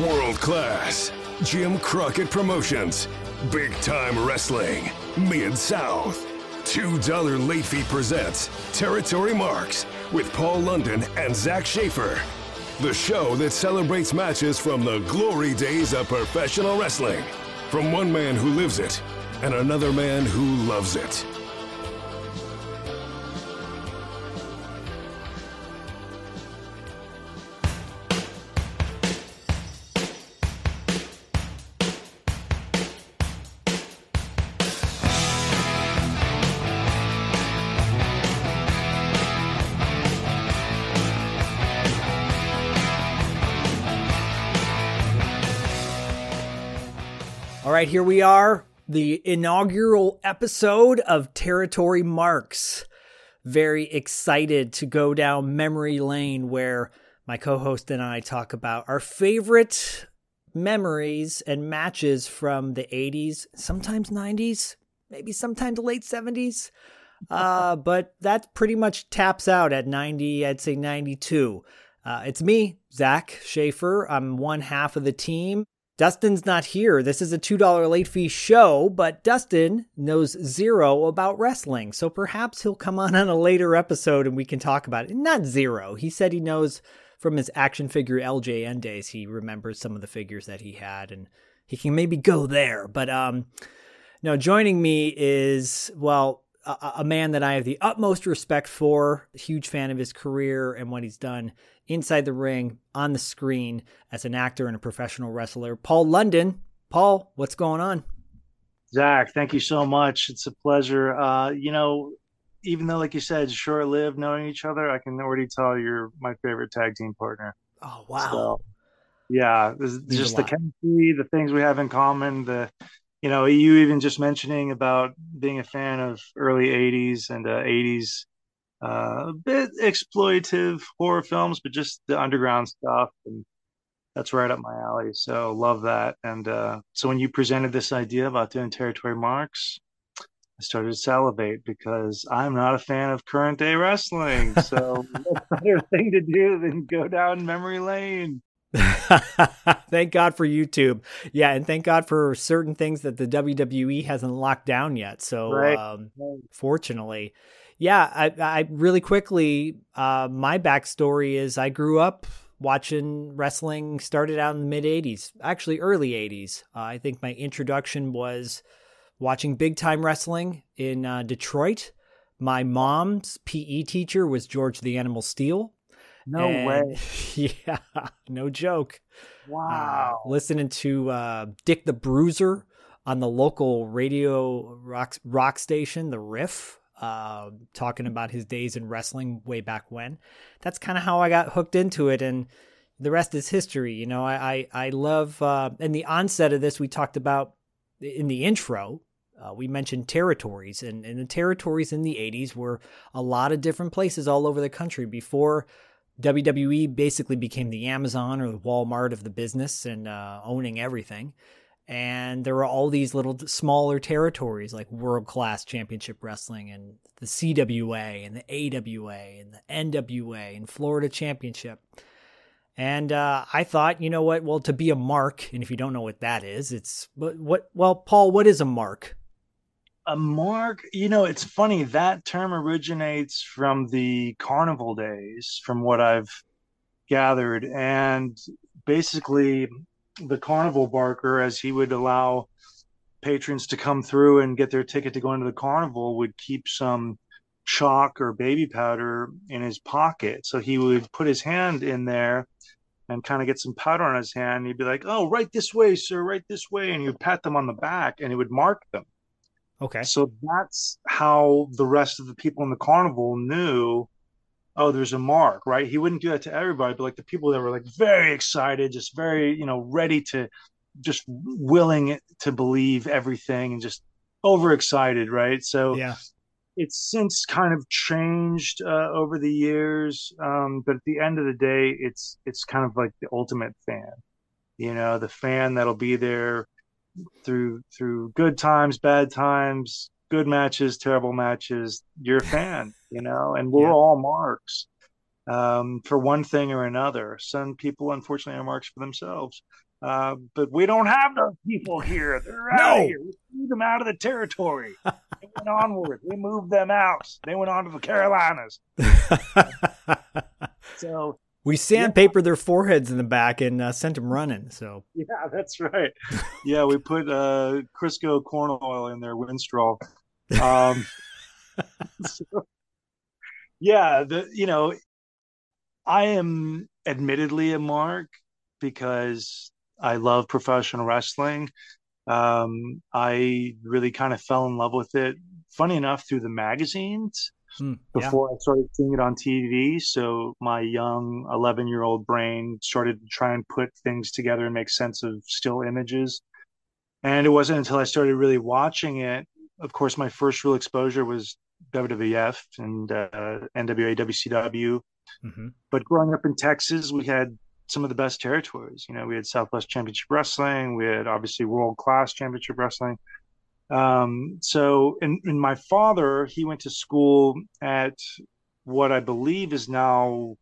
World class. Jim Crockett Promotions. Big time wrestling. Mid South. $2 late fee presents Territory Marks with Paul London and Zak Shaffer. The show that celebrates matches from the glory days of professional wrestling. From one man who lives it and another man who loves it. Right, here we are, the inaugural episode of Territory Marks. Very excited to go down memory lane where my co host and I talk about our favorite memories and matches from the 80s, sometimes 90s, maybe sometimes late 70s. Uh, but that pretty much taps out at 90, I'd say 92. Uh, it's me, Zak Shaffer. I'm one half of the team. Dustin's not here. This is a $2 late fee show, but Dustin knows zero about wrestling. So perhaps he'll come on on a later episode and we can talk about it. Not zero. He said he knows from his action figure LJN days, he remembers some of the figures that he had and he can maybe go there. But um no, joining me is well, a, a man that I have the utmost respect for, huge fan of his career and what he's done inside the ring, on the screen, as an actor and a professional wrestler. Paul London. Paul, what's going on? Zak, thank you so much. It's a pleasure. Uh, you know, even though, like you said, short lived knowing each other, I can already tell you're my favorite tag team partner. Oh, wow. So, yeah, just the chemistry, the things we have in common, the you know, you even just mentioning about being a fan of early 80s and uh, 80s uh, a bit exploitative horror films, but just the underground stuff. And that's right up my alley. So love that. And uh, so when you presented this idea about doing territory marks, I started to salivate because I'm not a fan of current day wrestling. So what better thing to do than go down memory lane? thank God for YouTube. Yeah, and thank God for certain things that the WWE hasn't locked down yet. So, right. um, fortunately, yeah, I, I really quickly, uh, my backstory is I grew up watching wrestling, started out in the mid 80s, actually early 80s. Uh, I think my introduction was watching big time wrestling in uh, Detroit. My mom's PE teacher was George the Animal Steele. No and, way. Yeah, no joke. Wow. Uh, listening to uh, Dick the Bruiser on the local radio rock rock station, The Riff, uh, talking about his days in wrestling way back when. That's kind of how I got hooked into it, and the rest is history. You know, I I, I love. Uh, in the onset of this, we talked about in the intro. Uh, we mentioned territories, and, and the territories in the 80s were a lot of different places all over the country before WWE basically became the Amazon or the Walmart of the business and uh, owning everything. And there were all these little smaller territories like World Class Championship Wrestling and the CWA and the AWA and the NWA and Florida Championship. And uh, I thought, you know what? Well, to be a mark, and if you don't know what that is, it's what, what well, Paul, what is a mark? A mark you know it's funny that term originates from the carnival days from what i've gathered. And basically the carnival barker as he would allow patrons to come through and get their ticket to go into the carnival would keep some chalk or baby powder in his pocket. So he would put his hand in there and kind of get some powder on his hand. He'd be like oh right this way sir right this way. And he'd pat them on the back and he would mark them Okay. So that's how the rest of the people in the carnival knew, oh, there's a mark, right? He wouldn't do that to everybody, but like the people that were like very excited, just very, you know, ready to just willing to believe everything and just overexcited, right? So yeah. It's since kind of changed uh, over the years, um, but at the end of the day, it's it's kind of like the ultimate fan, you know, the fan that'll be there through through good times, bad times, good matches, terrible matches. You're a fan, you know, and we're yeah. all marks um, for one thing or another. Some people, unfortunately, are marks for themselves. Uh, but we don't have those people here. They're out No. of here. We threw them out of the territory. they went onward. We moved them out. They went on to the Carolinas. So we sandpapered their foreheads in the back and uh, sent them running. So yeah, that's right. Yeah, we put uh, Crisco corn oil in their Winstrol. Um, so, yeah, the you know, I am admittedly a mark because I love professional wrestling. Um, I really kind of fell in love with it. Funny enough, through the magazines hmm, yeah. before I started seeing it on TV. So my young 11 year old brain started to try and put things together and make sense of still images. And it wasn't until I started really watching it. Of course, my first real exposure was WWF and uh, NWA, WCW. hmm But growing up in Texas, we had some of the best territories. You know, we had Southwest Championship Wrestling, we had obviously world class championship wrestling. Um, so, and, and my father, he went to school at what I believe is now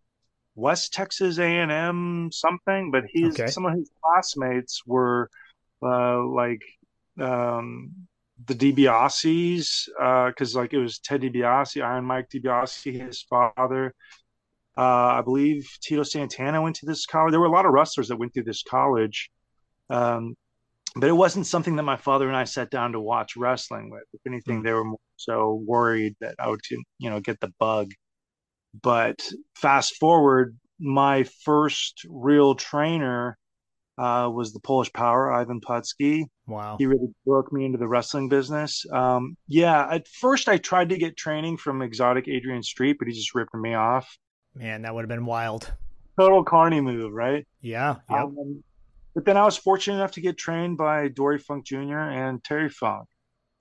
West Texas A&M something, but his Okay. some of his classmates were uh, like um, the DiBiase's because like it was Ted DiBiase, Iron Mike DiBiase, his father. Uh, I believe Tito Santana went to this college. There were a lot of wrestlers that went through this college. Um, but it wasn't something that my father and I sat down to watch wrestling with. If anything, Mm. they were more so worried that I would, you know, get the bug. But fast forward, my first real trainer uh, was the Polish Power, Ivan Putski. Wow. He really broke me into the wrestling business. Um, yeah, at first I tried to get training from Exotic Adrian Street, but he just ripped me off. Man, that would have been wild. Total carny move, right? Yeah. Yep. Um, but then I was fortunate enough to get trained by Dory Funk Jr. and Terry Funk.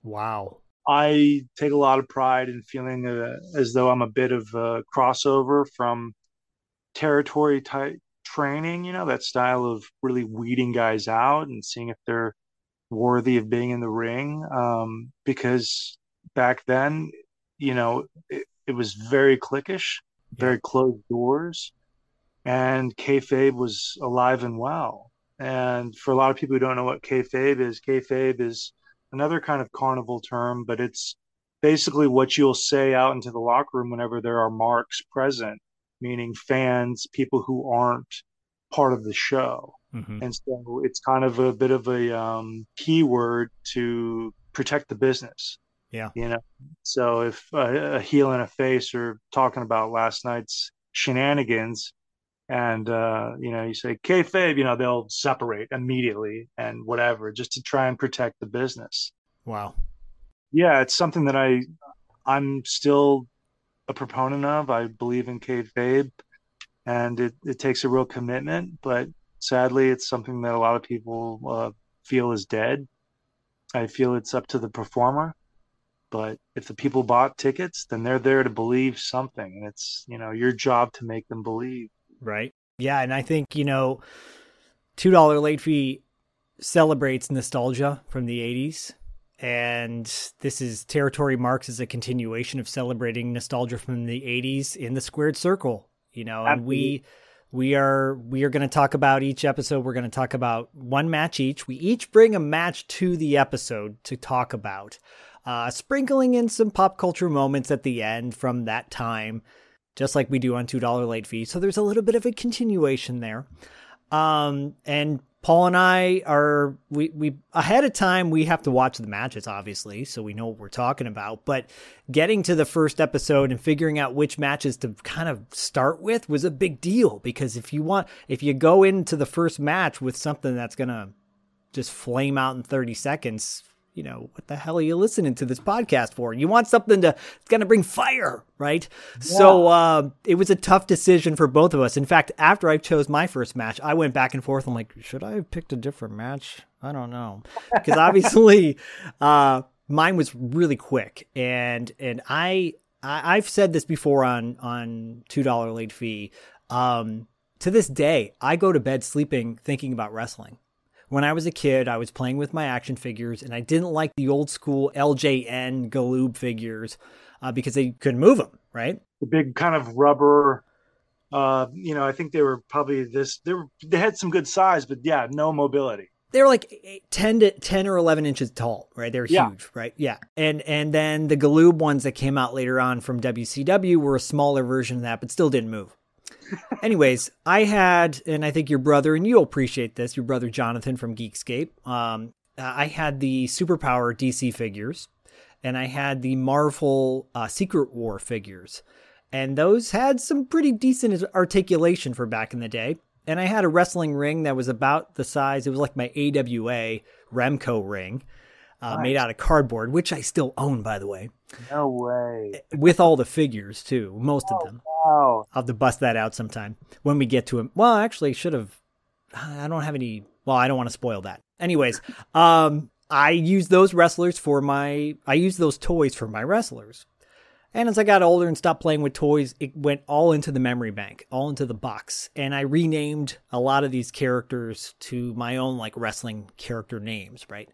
wow. I take a lot of pride in feeling uh, as though I'm a bit of a crossover from territory type training, you know, that style of really weeding guys out and seeing if they're worthy of being in the ring. Um, because back then, you know, it, it was very cliquish, very closed doors, and kayfabe was alive and well. And for a lot of people who don't know what kayfabe is, kayfabe is another kind of carnival term, but it's basically what you'll say out into the locker room whenever there are marks present, meaning fans, people who aren't part of the show. hmm And so it's kind of a bit of a um, keyword to protect the business. Yeah. You know, so if a, a heel and a face are talking about last night's shenanigans, and uh, you know, you say kayfabe, you know, they'll separate immediately and whatever, just to try and protect the business. Wow. Yeah, it's something that I I'm still a proponent of. I believe in kayfabe, and it, it takes a real commitment. But sadly, it's something that a lot of people uh, feel is dead. I feel it's up to the performer. But if the people bought tickets, then they're there to believe something, and it's you know your job to make them believe. Right. Yeah, and I think you know, two dollar late fee celebrates nostalgia from the '80s, and this is territory marks as a continuation of celebrating nostalgia from the '80s in the squared circle. You know, and we we are we are going to talk about each episode. We're going to talk about one match each. We each bring a match to the episode to talk about, uh, sprinkling in some pop culture moments at the end from that time just like we do on $2 late fee. So there's a little bit of a continuation there. Um, and Paul and I are we we ahead of time we have to watch the matches obviously, so we know what we're talking about. But getting to the first episode and figuring out which matches to kind of start with was a big deal because if you want if you go into the first match with something that's going to just flame out in 30 seconds, you know, what the hell are you listening to this podcast for? You want something to, it's going to bring fire, right? So uh, it was a tough decision for both of us. In fact, after I chose my first match, I went back and forth. I'm like, should I have picked a different match? I don't know. Because obviously, uh, mine was really quick. And, and I, I, I've said this before on, on $2 late fee. Um, to this day, I go to bed sleeping thinking about wrestling when I was a kid, I was playing with my action figures, and I didn't like the old school LJN Galoob figures uh, because they couldn't move them, right? The big kind of rubber Uh, you know, I think they were probably this. They were they had some good size, but yeah, no mobility. They were like ten to ten or eleven inches tall, right? They were Yeah. huge, right? Yeah. And and then the Galoob ones that came out later on from WCW were a smaller version of that, but still didn't move. Anyways, I had, and I think your brother, and you'll appreciate this, your brother Jonathan from Geekscape. Um, I had the Superpower DC figures, and I had the Marvel uh, Secret War figures, and those had some pretty decent articulation for back in the day. And I had a wrestling ring that was about the size; it was like my AWA Remco ring, uh, made out of cardboard, which I still own, by the way, No way. with all the figures too, most of them. Wow. I'll have to bust that out sometime when we get to him. Well, actually, should have. I don't have any. Well, I don't want to spoil that. Anyways, um, I use those wrestlers for my. I use those toys for my wrestlers. And as I got older and stopped playing with toys, it went all into the memory bank, all into the box. And I renamed a lot of these characters to my own like wrestling character names, right?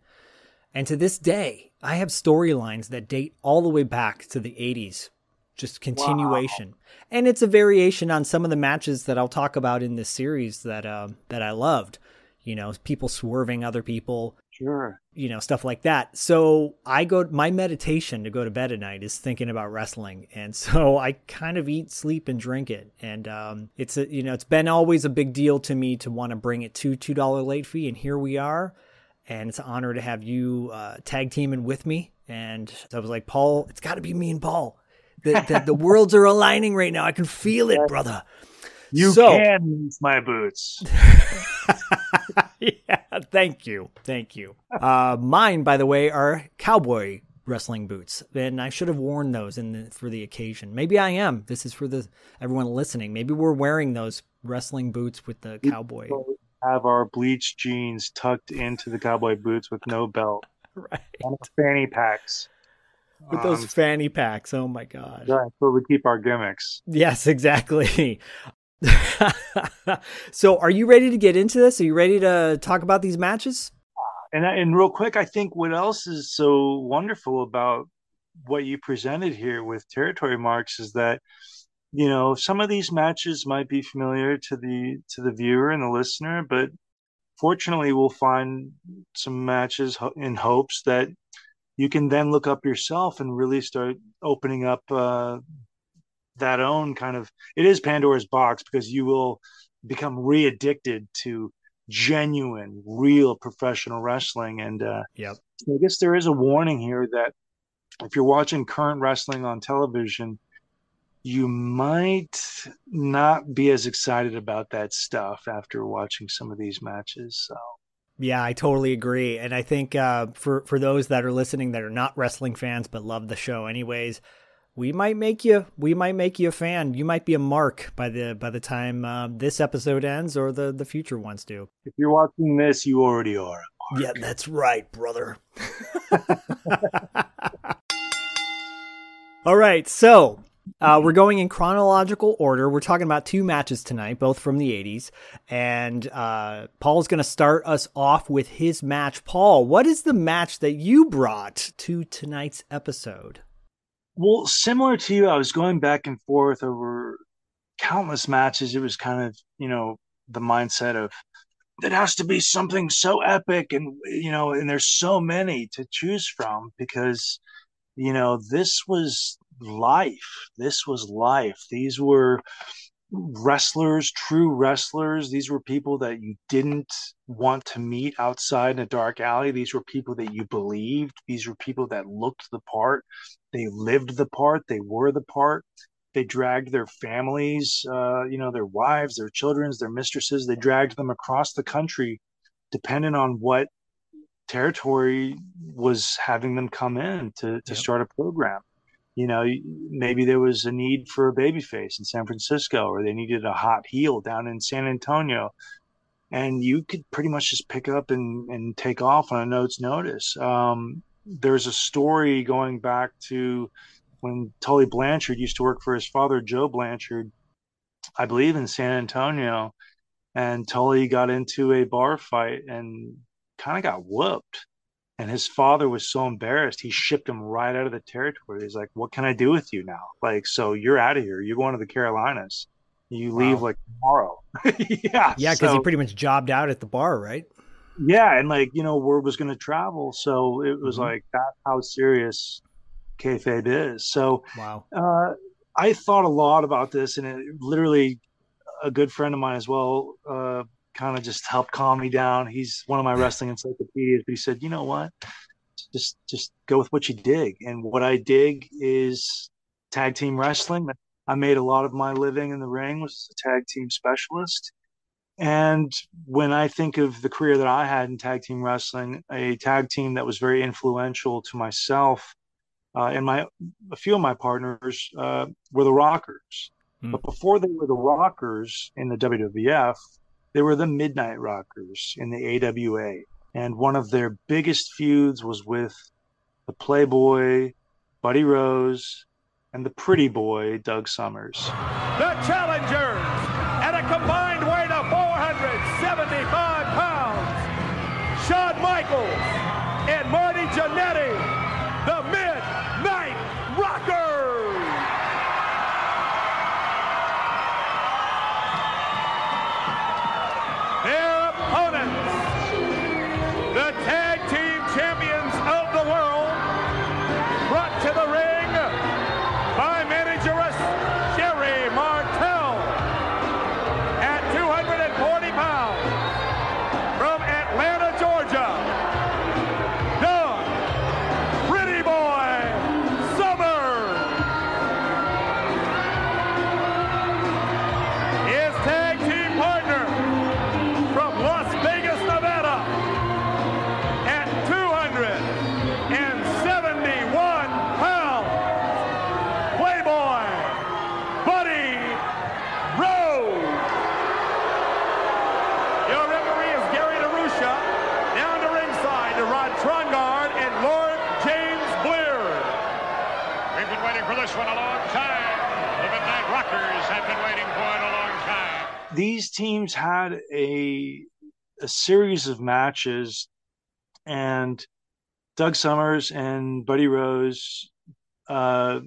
And to this day, I have storylines that date all the way back to the 80s. Just continuation. And it's a variation on some of the matches that I'll talk about in this series that um that I loved. You know, people swerving other people, Sure. you know, stuff like that. So I go my meditation to go to bed at night is thinking about wrestling. And so I kind of eat, sleep, and drink it. And um it's a you know, it's been always a big deal to me to want to bring it to two dollar late fee, and here we are. And it's an honor to have you uh, tag teaming with me. And I was like, Paul, it's got to be me and Paul. The, the, the worlds are aligning right now. I can feel it, brother. You So- can use my boots. yeah, thank you. Thank you. Uh, mine, by the way, are cowboy wrestling boots, and I should have worn those in the, for the occasion. Maybe I am. This is for the everyone listening. Maybe we're wearing those wrestling boots with the cowboy. Have our bleached jeans tucked into the cowboy boots with no belt Right. and fanny packs. With those Um, fanny packs. Oh my gosh. yeah, so we keep our gimmicks. Yes, exactly. so, are you ready to get into this? Are you ready to talk about these matches? And and real quick, I think what else is so wonderful about what you presented here with territory marks is that you know some of these matches might be familiar to the to the viewer and the listener, but fortunately, we'll find some matches in hopes that you can then look up yourself and really start opening up uh, that own kind of. It is Pandora's box because you will become re-addicted to genuine, real professional wrestling. And uh, Yep. I guess there is a warning here that if you're watching current wrestling on television, you might not be as excited about that stuff after watching some of these matches. So Yeah, I totally agree. And I think uh, for for those that are listening that are not wrestling fans but love the show anyways, we might make you we might make you a fan. You might be a mark by the by the time uh, this episode ends or the the future ones do. if you're watching this, you already are. Yeah, that's right, brother. All right, so uh, we're going in chronological order. We're talking about two matches tonight, both from the 80s. And uh, Paul's going to start us off with his match. Paul, what is the match that you brought to tonight's episode? Well, similar to you, I was going back and forth over countless matches. It was kind of, you know, the mindset of it has to be something so epic and you know, and there's so many to choose from because you know, this was life. This was life. These were wrestlers, true wrestlers. These were people that you didn't want to meet outside in a dark alley. These were people that you believed. These were people that looked the part. They lived the part. They were the part. They dragged their families, uh, you know, their wives, their children, their mistresses. They dragged them across the country, depending on what territory was having them come in to, to Yep. start a program. You know, maybe there was a need for a babyface in San Francisco, or they needed a hot heel down in San Antonio. And you could pretty much just pick up and, and take off on a note's notice. Um, there's a story going back to when Tully Blanchard used to work for his father, Joe Blanchard, I believe in San Antonio. And Tully got into a bar fight and kind of got whooped. And his father was so embarrassed, he shipped him right out of the territory. He's like, What can I do with you now? Like, so you're out of here. You're going to the Carolinas. You leave like tomorrow. yeah. Yeah, because so, he pretty much jobbed out at the bar, right? Yeah, and like you know, word was going to travel, so it was mm-hmm. like that's how serious kayfabe is. So wow. Uh, I thought a lot about this, and it literally a good friend of mine as well uh, kind of just helped calm me down. He's one of my wrestling encyclopedias, but he said, you know what? Just just go with what you dig. And what I dig is tag team wrestling. I made a lot of my living in the ring was a tag team specialist. And when I think of the career that I had in tag team wrestling, a tag team that was very influential to myself uh, and my a few of my partners uh, were the Rockers. Mm. But before they were the Rockers in the WWF, they were the Midnight Rockers in the AWA. And one of their biggest feuds was with the Playboy, Buddy Rose, and the pretty boy, Doug Somers. The challengers these teams had a a series of matches, and Doug Somers and Buddy Rose, uh,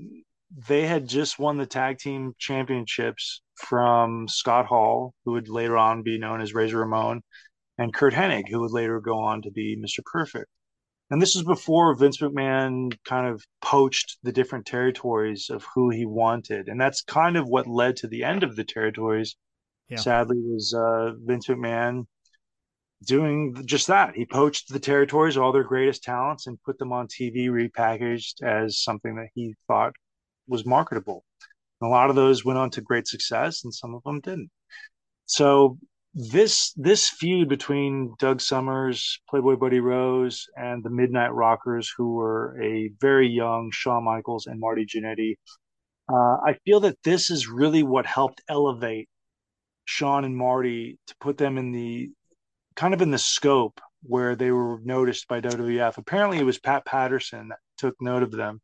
they had just won the tag team championships from Scott Hall, who would later on be known as Razor Ramon, and Curt Hennig, who would later go on to be Mr. Perfect. And this was before Vince McMahon kind of poached the different territories of who he wanted. And that's kind of what led to the end of the territories yeah. sadly was uh, Vince McMahon doing just that. He poached the territories, all their greatest talents, and put them on TV repackaged as something that he thought was marketable. And a lot of those went on to great success, and some of them didn't. So this this feud between Doug Somers, Playboy Buddy Rose, and the Midnight Rockers, who were a very young Shawn Michaels and Marty Jannetty, uh, I feel that this is really what helped elevate Shawn and Marty to put them in the kind of in the scope where they were noticed by WWF. Apparently, it was Pat Patterson that took note of them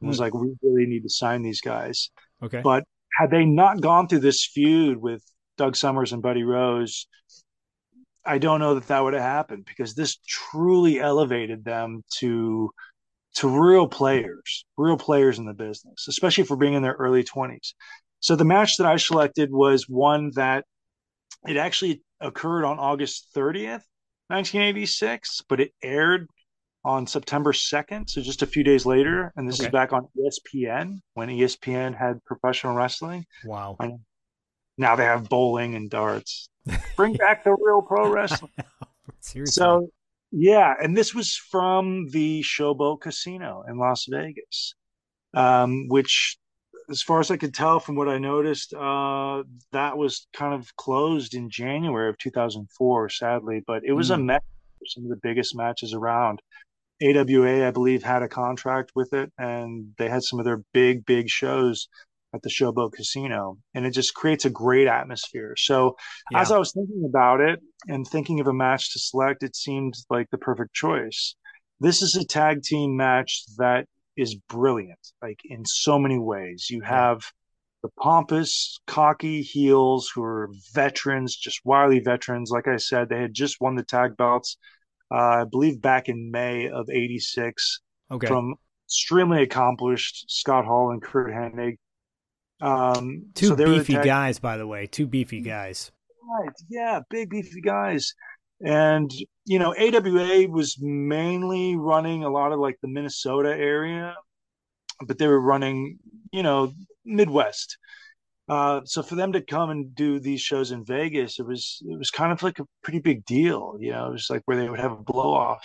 and was hmm. like, "We really need to sign these guys." Okay. But had they not gone through this feud with Doug Somers and Buddy Rose, I don't know that that would have happened because this truly elevated them to to real players, real players in the business, especially for being in their early 20s. So the match that I selected was one that it actually occurred on August 30th, 1986, but it aired on September 2nd, so just a few days later. And this okay. is back on ESPN when ESPN had professional wrestling. Wow. Now they have bowling and darts. Bring back the real pro wrestling. Seriously. So, yeah, and this was from the Showboat Casino in Las Vegas, um, which as far as I could tell from what I noticed, uh, that was kind of closed in January of 2004, sadly. But it was mm. a match some of the biggest matches around. AWA, I believe, had a contract with it, and they had some of their big, big shows at the Showboat Casino, and it just creates a great atmosphere. So, yeah. as I was thinking about it and thinking of a match to select, it seemed like the perfect choice. This is a tag team match that is brilliant, like in so many ways. You have the pompous, cocky heels who are veterans, just wily veterans. Like I said, they had just won the tag belts, uh, I believe back in May of 86 okay. from extremely accomplished Scott Hall and Curt Hennig. Um, two so beefy tag- guys, by the way, two beefy guys. Right. Yeah, big beefy guys. And you know, AWA was mainly running a lot of like the Minnesota area, but they were running, you know, Midwest. Uh, so for them to come and do these shows in Vegas, it was it was kind of like a pretty big deal. You know, it was like where they would have a blow off.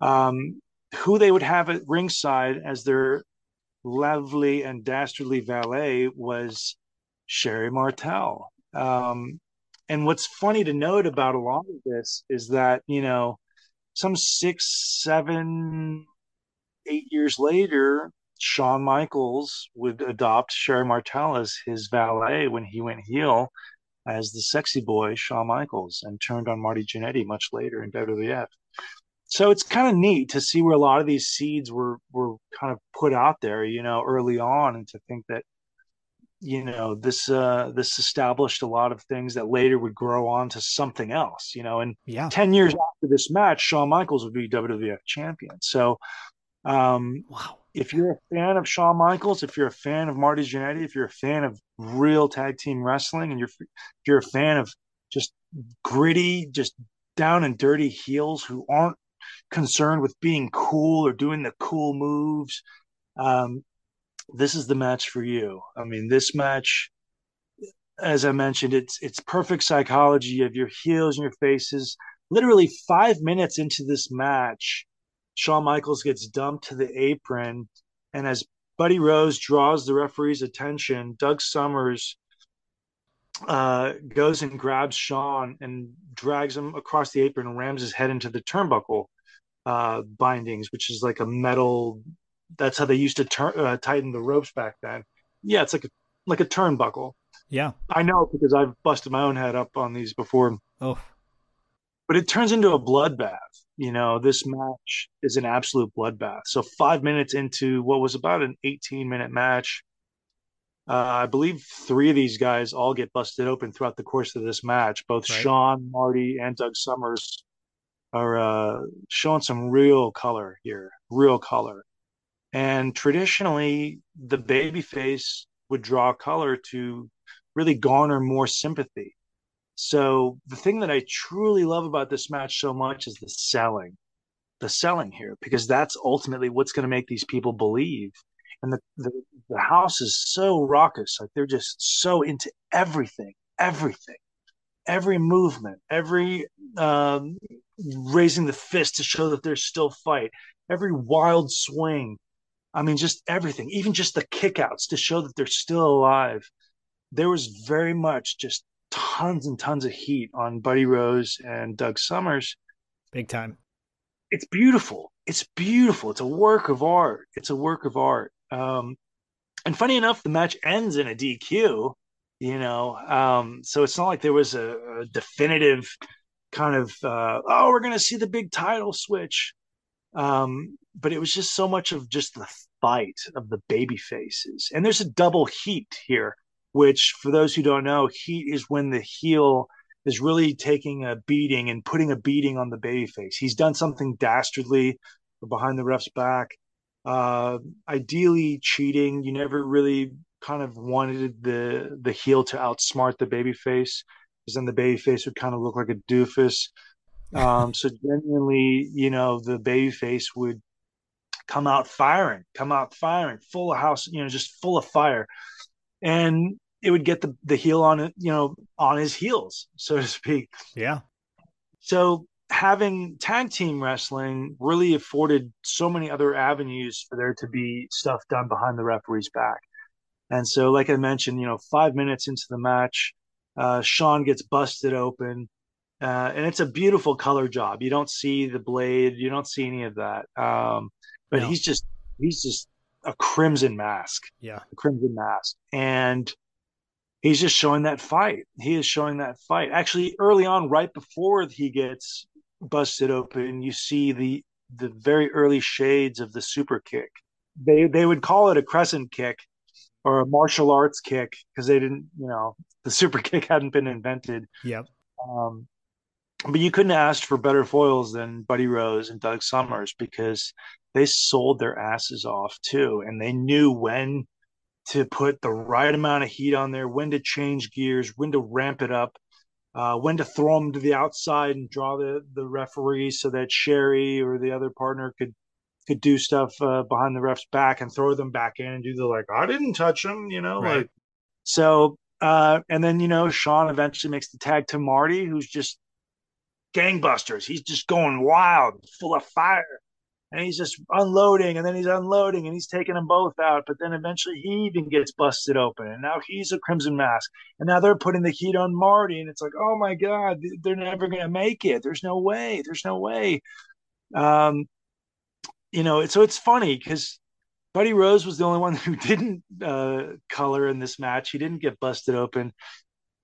Um, who they would have at ringside as their lovely and dastardly valet was Sherri Martel. Um, and what's funny to note about a lot of this is that you know, some six, seven, eight years later, Shawn Michaels would adopt Sherri Martel as his valet when he went heel as the sexy boy Shawn Michaels and turned on Marty Jannetty much later in WWF. So it's kind of neat to see where a lot of these seeds were were kind of put out there, you know, early on, and to think that you know this uh this established a lot of things that later would grow on to something else you know and yeah. 10 years after this match Shawn Michaels would be WWF champion. So um wow. if you're a fan of Shawn Michaels, if you're a fan of Marty Jannetty, if you're a fan of real tag team wrestling, and you're if you're a fan of just gritty, just down and dirty heels who aren't concerned with being cool or doing the cool moves, um, this is the match for you. I mean, this match, as I mentioned, it's it's perfect psychology of your heels and your faces. Literally five minutes into this match, Shawn Michaels gets dumped to the apron, and as Buddy Rose draws the referee's attention, Doug Somers uh, goes and grabs Shawn and drags him across the apron and rams his head into the turnbuckle uh, bindings, which is like a metal. That's how they used to turn, uh, tighten the ropes back then. Yeah, it's like a like a turnbuckle. Yeah, I know because I've busted my own head up on these before. Oh, but it turns into a bloodbath. You know, this match is an absolute bloodbath. So five minutes into what was about an 18 minute match, uh, I believe three of these guys all get busted open throughout the course of this match. Both right. Shawn, Marty, and Doug Somers are uh, showing some real color here, real color. And traditionally, the babyface would draw color to really garner more sympathy. So the thing that I truly love about this match so much is the selling, the selling here, because that's ultimately what's going to make these people believe. And the, the, the house is so raucous, like they're just so into everything, everything, every movement, every um, raising the fist to show that there's still fight, every wild swing. I mean, just everything, even just the kickouts to show that they're still alive. There was very much just tons and tons of heat on Buddy Rose and Doug Somers. Big time. It's beautiful. It's beautiful. It's a work of art. It's a work of art. Um, and funny enough, the match ends in a DQ. You know, um, so it's not like there was a, a definitive kind of uh, oh we're going to see the big title switch um, but it was just so much of just the fight of the baby faces. And there's a double heat here which for those who don't know heat is when the heel is really taking a beating and putting a beating on the baby face. He's done something dastardly behind the ref's back. Uh, ideally cheating. You never really kind of wanted the the heel to outsmart the baby face because then the baby face would kind of look like a doofus. Um, so genuinely, you know, the baby face would come out firing, come out firing, full of house, you know, just full of fire, and it would get the the heel on it, you know, on his heels, so to speak. Yeah. So having tag team wrestling really afforded so many other avenues for there to be stuff done behind the referee's back. And so, like I mentioned, you know, five minutes into the match, uh, Shawn gets busted open, uh, and it's a beautiful color job. You don't see the blade, you don't see any of that. Um, but no. he's just he's just a crimson mask. Yeah, a crimson mask, and he's just showing that fight. He is showing that fight. Actually, early on, right before he gets busted open, you see the the very early shades of the super kick. They they would call it a crescent kick or a martial arts kick because they didn't, you know, the super kick hadn't been invented. Yep. Um, but you couldn't ask for better foils than Buddy Rose and Doug Somers because they sold their asses off too, and they knew when to put the right amount of heat on there, when to change gears, when to ramp it up, uh, when to throw them to the outside and draw the the referee so that Sherri or the other partner could could do stuff uh, behind the ref's back and throw them back in and do the like I didn't touch them, you know, right. like so. Uh, and then you know Shawn eventually makes the tag to Marty, who's just gangbusters. He's just going wild, full of fire and he's just unloading and then he's unloading and he's taking them both out but then eventually he even gets busted open and now he's a crimson mask. And now they're putting the heat on marty and it's like oh my god they're never going to make it. There's no way there's no way. Um you know so it's funny because buddy rose was the only one who didn't uh color in this match. He didn't get busted open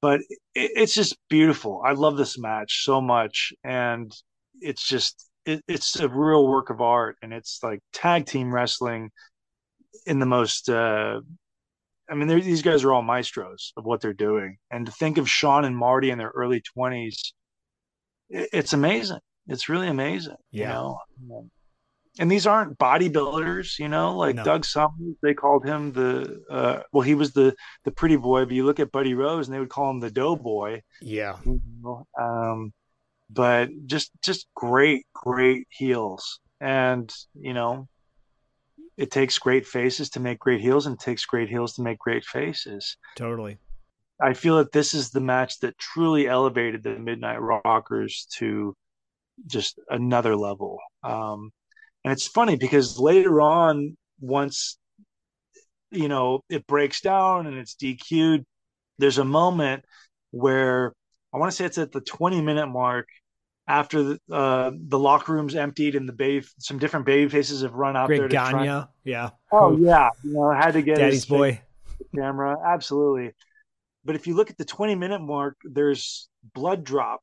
but it, it's just beautiful. I love this match so much and it's just it, it's a real work of art and it's like tag team wrestling in the most uh I mean, these guys are all maestros of what they're doing, and to think of Shawn and Marty in their early twenties, it, it's amazing. It's really amazing. Yeah. You know, and these aren't bodybuilders. You know, like no. Doug Somers, they called him the uh, well, he was the the pretty boy, but you look at Buddy Rose, and they would call him the doughboy. Yeah. Um, but just just great great heels. And you know it takes great faces to make great heels and takes great heels to make great faces. Totally. I feel that this is the match that truly elevated the midnight rockers to just another level. Um, and it's funny because later on once you know it breaks down and it's dq'd there's a moment where I want to say it's at the 20 minute mark after the, uh, the locker room's emptied and the bay, some different baby faces have run out Great there. To Gagne, try... yeah. Oh yeah, you know, had to get Daddy's boy camera, absolutely. But if you look at the 20 minute mark, there's blood drops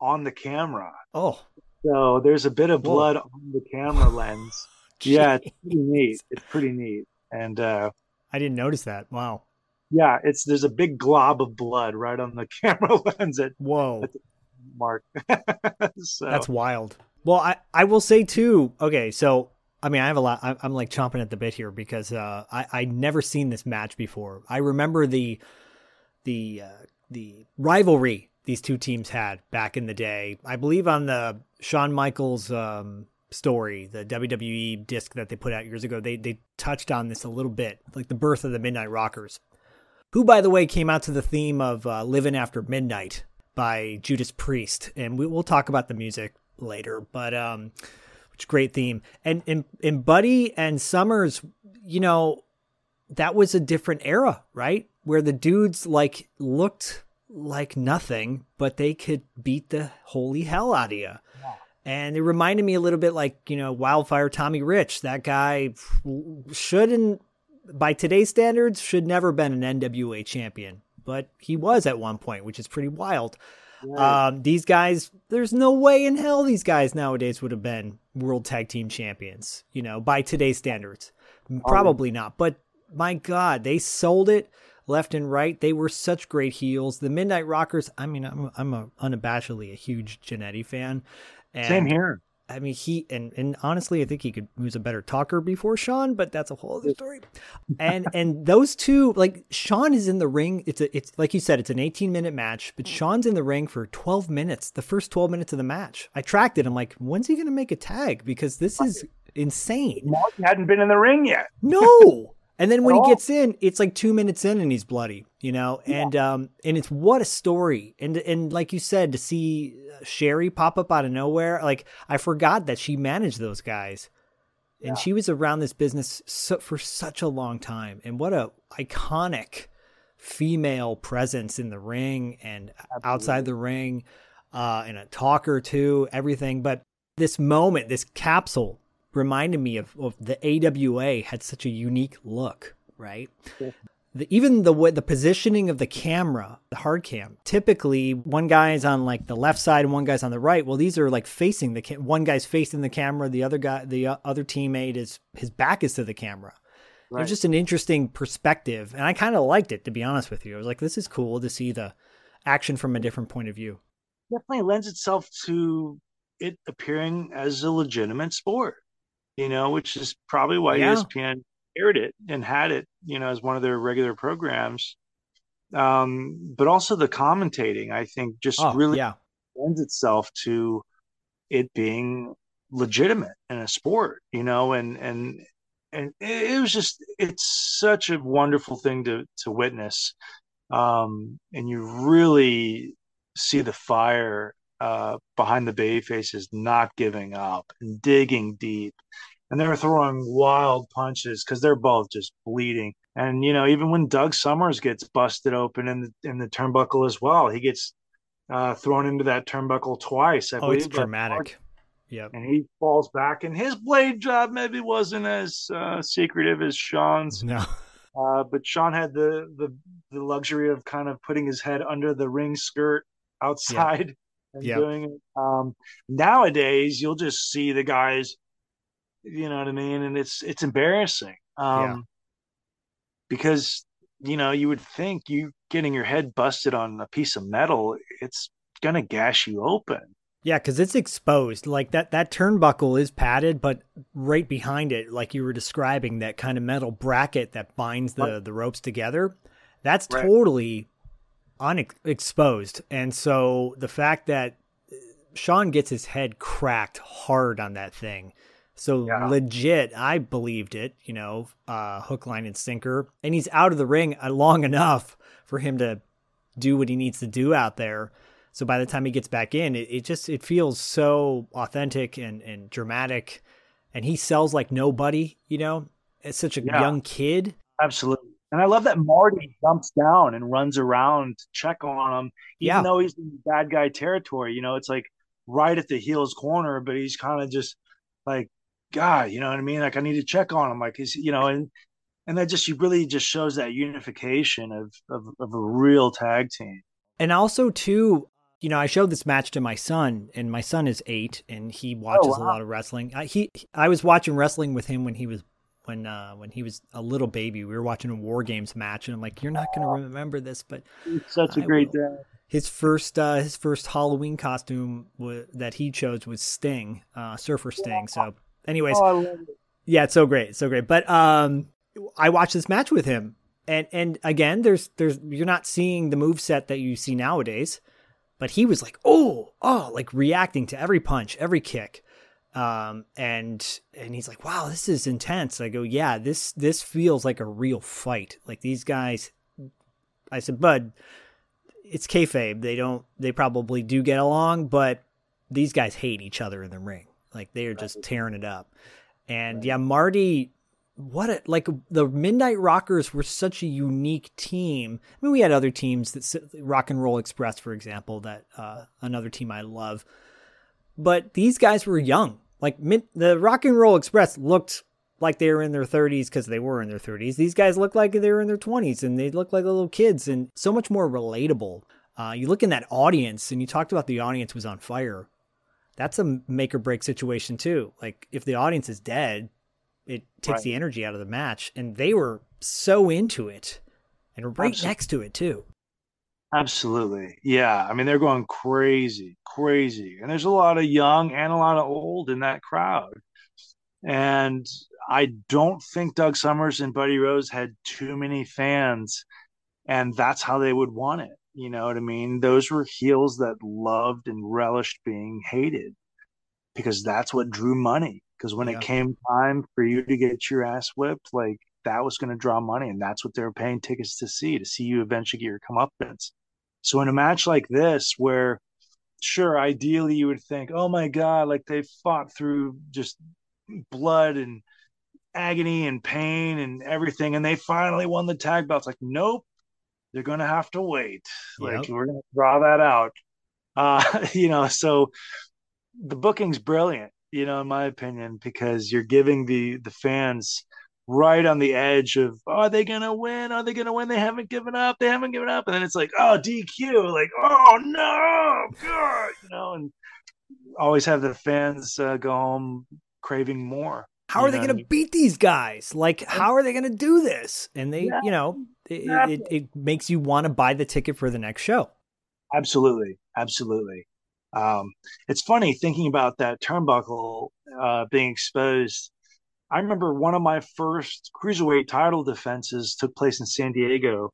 on the camera. Oh, so there's a bit of blood Whoa. on the camera lens. yeah, it's pretty neat. It's pretty neat, and uh, I didn't notice that. Wow. Yeah, it's there's a big glob of blood right on the camera lens. At, Whoa. At the, mark. so. That's wild. Well, I, I will say too. Okay, so I mean, I have a lot. I'm, I'm like chomping at the bit here because uh, I I never seen this match before. I remember the the uh, the rivalry these two teams had back in the day. I believe on the Shawn Michaels um, story, the WWE disc that they put out years ago, they they touched on this a little bit, like the birth of the Midnight Rockers, who, by the way, came out to the theme of uh, "Living After Midnight." By Judas Priest, and we, will talk about the music later. But um, which great theme, and in in Buddy and Somers, you know, that was a different era, right? Where the dudes like looked like nothing, but they could beat the holy hell out of you. Yeah. And it reminded me a little bit like, you know, Wildfire Tommy Rich. That guy shouldn't, by today's standards, should never been an NWA champion but he was at one point, which is pretty wild. Right. Um, these guys, there's no way in hell these guys nowadays would have been world tag team champions, you know, by today's standards. Probably not. But my God, they sold it left and right. They were such great heels. The Midnight Rockers, I mean, I'm, I'm a, unabashedly a huge Jannetty fan. And Same here. I mean, he and and honestly, I think he could. He was a better talker before Shawn, but that's a whole other story. And and those two, like Shawn is in the ring. It's a it's like you said, it's an 18 minute match, but mm-hmm. Shawn's in the ring for 12 minutes. The first 12 minutes of the match, I tracked it. I'm like, when's he gonna make a tag? Because this is insane. Mark hadn't been in the ring yet. No. And then when he gets in, it's like two minutes in and he's bloody, you know. Yeah. And um, and it's what a story. And and like you said, to see Sherri pop up out of nowhere, like I forgot that she managed those guys, and she was around this business so, for such a long time. And what a iconic female presence in the ring and Absolutely. outside the ring, uh, and a talker too, everything. But this moment, this capsule reminded me of, of the AWA had such a unique look, right? The, even the way the positioning of the camera, the hard cam. Typically, one guy is on like the left side and one guy's on the right. Well, these are like facing the cam- one guy's facing the camera, the other guy, the uh, other teammate is his back is to the camera. Right. It was just an interesting perspective, and I kind of liked it to be honest with you. I was like, this is cool to see the action from a different point of view. Definitely lends itself to it appearing as a legitimate sport you know, which is probably why yeah. ESPN aired it and had it, you know, as one of their regular programs. Um, but also the commentating, I think, just oh, really yeah. lends itself to it being legitimate in a sport, you know, and and and it was just it's such a wonderful thing to to witness, um, and you really see the fire uh, behind the baby faces not giving up and digging deep, and they're throwing wild punches because they're both just bleeding. And you know, even when Doug Somers gets busted open in the in the turnbuckle as well, he gets uh, thrown into that turnbuckle twice. I oh, believe. it's dramatic. Yeah. And he falls back, and his blade job maybe wasn't as uh, secretive as Shawn's. No. Uh, but Sean had the, the the luxury of kind of putting his head under the ring skirt outside yep. And yep. doing it. Um, nowadays, you'll just see the guys, you know what I mean, and it's it's embarrassing. Um, yeah. Because you know you would think you getting your head busted on a piece of metal, it's gonna gash you open. Yeah, because it's exposed. Like that that turnbuckle is padded, but right behind it, like you were describing, that kind of metal bracket that binds the right. the ropes together, that's right. totally unexposed. And so the fact that Shawn gets his head cracked hard on that thing. So yeah. legit, I believed it, you know, uh, hook, line, and sinker. And he's out of the ring uh, long enough for him to do what he needs to do out there. So by the time he gets back in, it, it just it feels so authentic and, and dramatic. And he sells like nobody, you know, as such a yeah. young kid. Absolutely. And I love that Marty jumps down and runs around to check on him, even yeah. though he's in bad guy territory. You know, it's like right at the heels corner, but he's kind of just like, God, you know what I mean? Like I need to check on him. Like he's, you know, and and that just really just shows that unification of of, of a real tag team. And also too, you know, I showed this match to my son, and my son is eight, and he oh, watches oh, wow. a lot of wrestling. I, he, I was watching wrestling with him when he was when uh, when he was a little baby. We were watching a War Games match, and I'm like, "You're not going to remember this, but it's such a great day." His first uh, his first Halloween costume w- that he chose was Sting, uh, Surfer Sting. So, anyways, oh, it. yeah, it's so great, so great. But um, I watched this match with him, and and again, there's there's you're not seeing the move set that you see nowadays but he was like, oh, oh, like reacting to every punch, every kick. Um, and and he's like, wow, this is intense. I go, yeah, this this feels like a real fight. Like these guys. I said, Bud, it's kayfabe. They don't. They probably do get along, but these guys hate each other in the ring. Like they are just tearing it up. And yeah, Marty what a, like the Midnight Rockers were such a unique team. I mean, we had other teams that Rock and Roll Express, for example, that uh, another team I love. But these guys were young. Like the Rock and Roll Express looked like they were in their 30s because they were in their 30s. These guys looked like they were in their 20s and they looked like little kids and so much more relatable. Uh, you look in that audience and you talked about the audience was on fire. That's a make or break situation too. Like if the audience is dead, it takes right. the energy out of the match. And they were so into it and right Absolutely. next to it too. Absolutely. Yeah. I mean, they're going crazy, crazy. And there's a lot of young and a lot of old in that crowd. And I don't think Doug Somers and Buddy Rose had too many fans. And that's how they would want it. You know what I mean? Those were heels that loved and relished being hated because that's what drew money because when yeah. it came time for you to get your ass whipped, like that was going to draw money, and that's what they were paying tickets to see to see you eventually get your comeuppance. So in a match like this, where sure, ideally you would think, oh my god, like they fought through just blood and agony and pain and everything, and they finally won the tag belts. Like, nope, they're going to have to wait. Yep. Like we're going to draw that out. Uh, you know, so the booking's brilliant you know, in my opinion, because you're giving the the fans right on the edge of oh, are they gonna win? Are they gonna win? They haven't given up. They haven't given up. And then it's like, oh, DQ, like, oh no, God, you know, and always have the fans uh, go home craving more. How are they going to beat these guys? Like, how are they going to do this? And they, yeah. you know, it, it, it makes you want to buy the ticket for the next show. Absolutely, absolutely. Um, it's funny thinking about that turnbuckle uh, being exposed. I remember one of my first cruiserweight title defenses took place in San Diego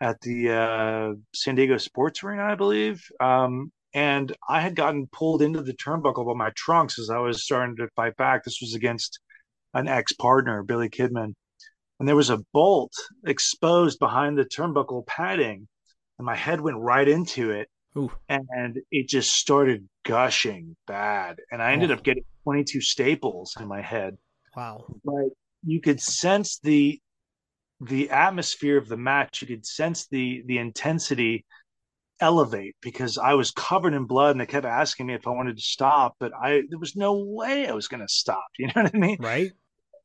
at the uh, San Diego Sports Arena, I believe. Um, and I had gotten pulled into the turnbuckle by my trunks as I was starting to fight back. This was against an ex partner, Billy Kidman. And there was a bolt exposed behind the turnbuckle padding, and my head went right into it. Ooh. And it just started gushing bad. And I ended Oh. up getting 22 staples in my head Wow. but you could sense the the atmosphere of the match you could sense the the intensity elevate because i was covered in blood and they kept asking me if i wanted to stop but i there was no way i was going to stop you know what i mean Right?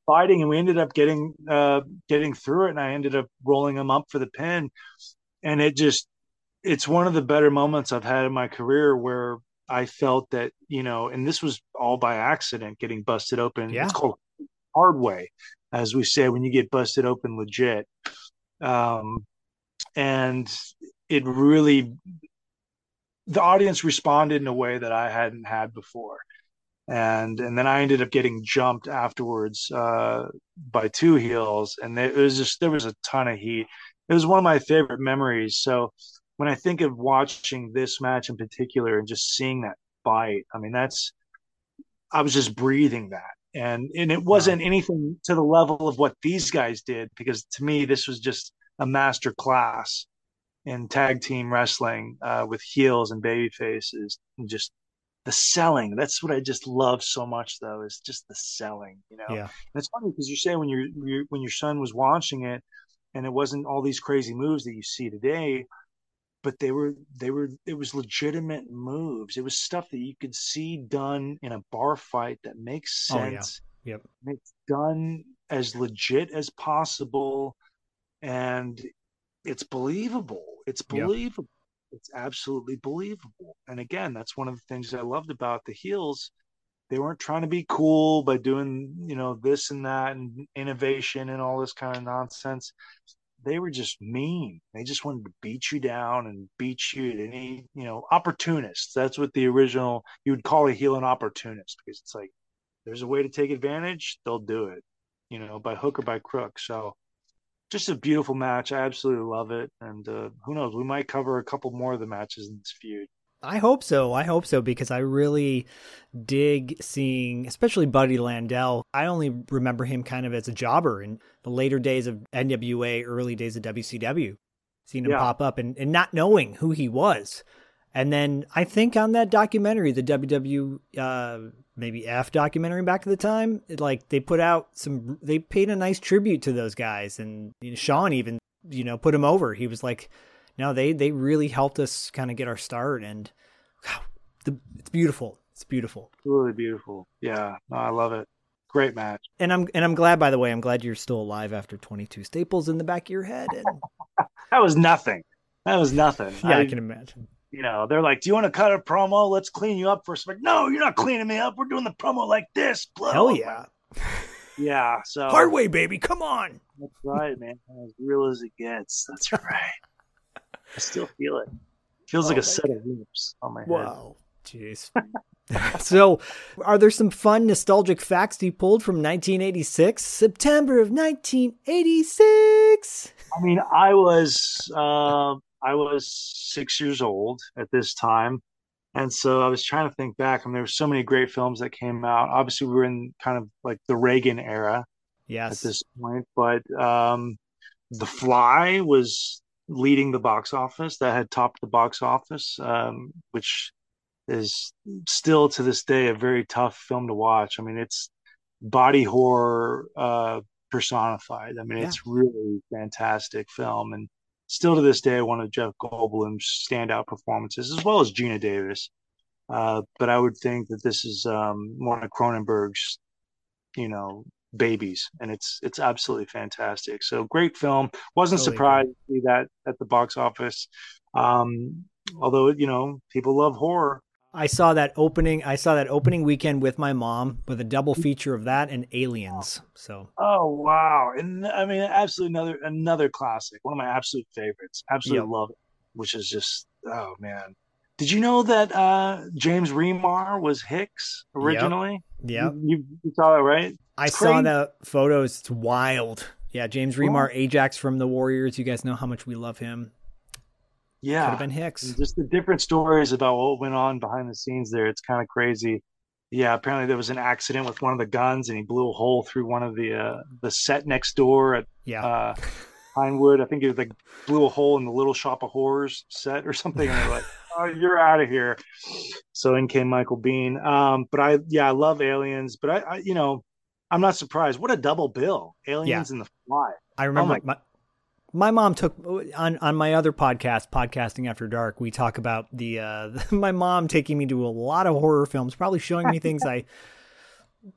fighting and we ended up getting uh getting through it and i ended up rolling them up for the pin and it just it's one of the better moments i've had in my career where i felt that you know and this was all by accident getting busted open Yeah. it's called hard way as we say when you get busted open legit um and it really the audience responded in a way that i hadn't had before and and then I ended up getting jumped afterwards uh, by two heels, and it was just there was a ton of heat. It was one of my favorite memories. So when I think of watching this match in particular and just seeing that fight, I mean that's I was just breathing that, and and it wasn't anything to the level of what these guys did because to me this was just a master class in tag team wrestling uh, with heels and baby faces and just the selling. That's what I just love so much, though, is just the selling. You know, Yeah. and it's funny because you say when your you when your son was watching it, and it wasn't all these crazy moves that you see today, but they were they were it was legitimate moves. It was stuff that you could see done in a bar fight that makes Oh, yeah. sense. Yep. It's done as legit as possible, and it's believable. It's believable. It's absolutely believable. And again, that's one of the things I loved about the heels. They weren't trying to be cool by doing, you know, this and that and innovation and all this kind of nonsense. They were just mean. They just wanted to beat you down and beat you at any, you know, opportunists. That's what the original you would call a heel an opportunist because it's like there's a way to take advantage, they'll do it, you know, by hook or by crook. So just a beautiful match. I absolutely love it. And uh, who knows, we might cover a couple more of the matches in this feud. I hope so. I hope so because I really dig seeing, especially Buddy Landell. I only remember him kind of as a jobber in the later days of NWA, early days of WCW, seeing him Yeah. pop up and, and not knowing who he was. And then I think on that documentary, the WW, uh, maybe F documentary back at the time, it, like they put out some, they paid a nice tribute to those guys. And you know, Shawn even, you know, put him over. He was like, no, they, they really helped us kind of get our start. And wow, the, it's beautiful. It's beautiful. Really beautiful. Yeah, no, I love it. Great match. And I'm, and I'm glad, by the way, I'm glad you're still alive after 22 staples in the back of your head. And That was nothing. That was nothing. yeah, I, I- can imagine. you know, they're like, "Do you want to cut a promo? Let's clean you up first. I'm like, no, you're not cleaning me up. We're doing the promo like this. Blow Hell yeah. yeah. So Hard way, baby. Come on. That's right, man. As real as it gets. That's right. I still feel it. Feels Oh like a set of loops on my head. Wow. Jeez. so, are there some fun nostalgic facts you pulled from 1986? September of 1986. I mean, I was uh, I was six years old at this time, and so I was trying to think back. I mean, there were so many great films that came out. Obviously, we were in kind of like the Reagan era Yes. at this point, but um, The Fly was leading the box office. That had topped the box office, um, which is still to this day a very tough film to watch. I mean, it's body horror uh, personified. I mean, Yeah. it's really fantastic film, and still to this day, one of Jeff Goldblum's standout performances, as well as Geena Davis. Uh, but I would think that this is um, one of Cronenberg's, you know, babies, and it's it's absolutely fantastic. So great film. Wasn't Totally surprised to see that at the box office. Um, although you know people love horror. I saw that opening. I saw that opening weekend with my mom with a double feature of that and Aliens. So Oh wow! And I mean, absolutely another another classic. One of my absolute favorites. Absolutely Yep. love it. Which is just oh man. Did you know that uh, James Remar was Hicks originally? yeah, You, you, you saw that right? I saw the photos. It's wild. Yeah, James Remar, Ajax from the Warriors. You guys know how much we love him. Yeah, could have been Hicks. Just the different stories about what went on behind the scenes there. It's kind of crazy. Yeah, apparently there was an accident with one of the guns, and he blew a hole through one of the uh, the set next door at yeah. uh, Pinewood. I think it like blew a hole in the Little Shop of Horrors set or something. And they're like, "Oh, you're out of here." So in came Michael Biehn. Um, but I, yeah, I love Aliens. But I, I, you know, I'm not surprised. What a double bill! Aliens Yeah. and The Fly. I remember my- my, my mom took on on my other podcast, podcasting after dark. We talk about the uh, my mom taking me to a lot of horror films, probably showing me things I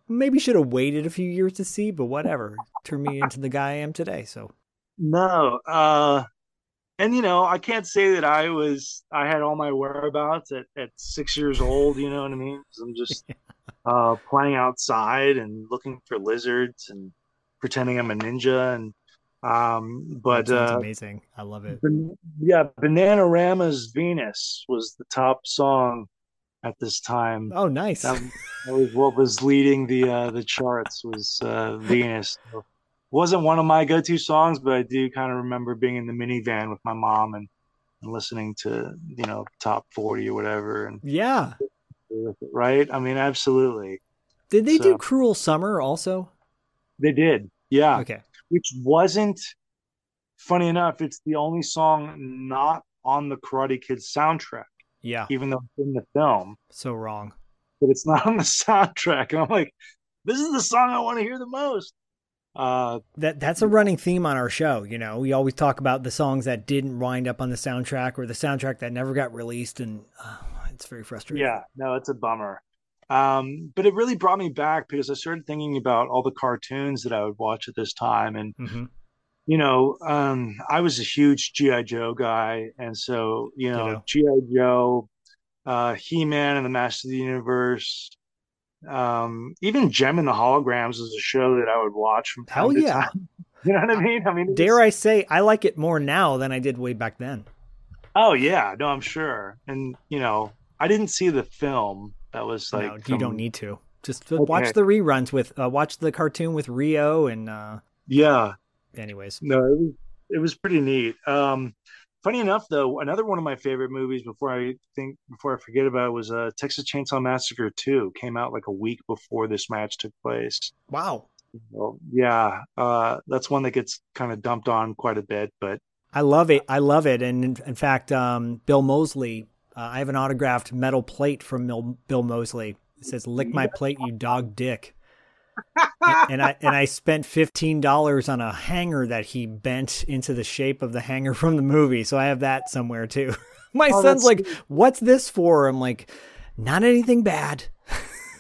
maybe should have waited a few years to see, but whatever. Turned me into the guy I am today. So No, uh, and you know, I can't say that I was. I had all my whereabouts at at six years old. You know what I mean I'm just uh, playing outside and looking for lizards and pretending I'm a ninja and. Um, but uh, amazing. I love it. Ban- yeah, Bananarama's Venus was the top song at this time. Oh, nice. That, that was what was leading the uh, the charts was uh, Venus. So, wasn't one of my go-to songs, but I do kind of remember being in the minivan with my mom and, and listening to you know top forty or whatever, and yeah. Right. I mean, absolutely, Did they do Cruel Summer also? they did. Yeah, Okay. which wasn't funny enough. It's the only song not on the Karate Kid soundtrack, Yeah. even though it's in the film. So wrong. but it's not on the soundtrack. And I'm like, this is the song I want to hear the most. Uh, That that's a running theme on our show. You know, we always talk about the songs that didn't wind up on the soundtrack or the soundtrack that never got released, and uh, it's very frustrating. yeah, no, it's a bummer. Um, but it really brought me back because I started thinking about all the cartoons that I would watch at this time. And, hmm you know, um, I was a huge G.I. Joe guy. And so, you know, Ditto. G.I. Joe, uh, He Man and the Master of the Universe, um, even Jem and the Holograms is a show that I would watch from Hell yeah. time. You know what I mean? I mean, Dare I say, I like it more now than I did way back then. Oh yeah, no, I'm sure. And you know, I didn't see the film. That was like no, you don't need to. Just watch the reruns with uh, watch the cartoon with Rio and uh, Yeah, anyways. no, it was it was pretty neat. Um, funny enough, though, another one of my favorite movies before I think before I forget about it was uh, Texas Chainsaw Massacre Two. Came out like a week before this match took place. Wow. Well, yeah, uh, that's one that gets kind of dumped on quite a bit, but I love it. I love it. And in, in fact, um, Bill Moseley, uh, I have an autographed metal plate from Mil- Bill Moseley. It says, "Lick my plate, you dog dick." and, and I and I spent fifteen dollars on a hanger that he bent into the shape of the hanger from the movie. So I have that somewhere too. my Oh, son's like, "What's this for?" I'm like, "Not anything bad.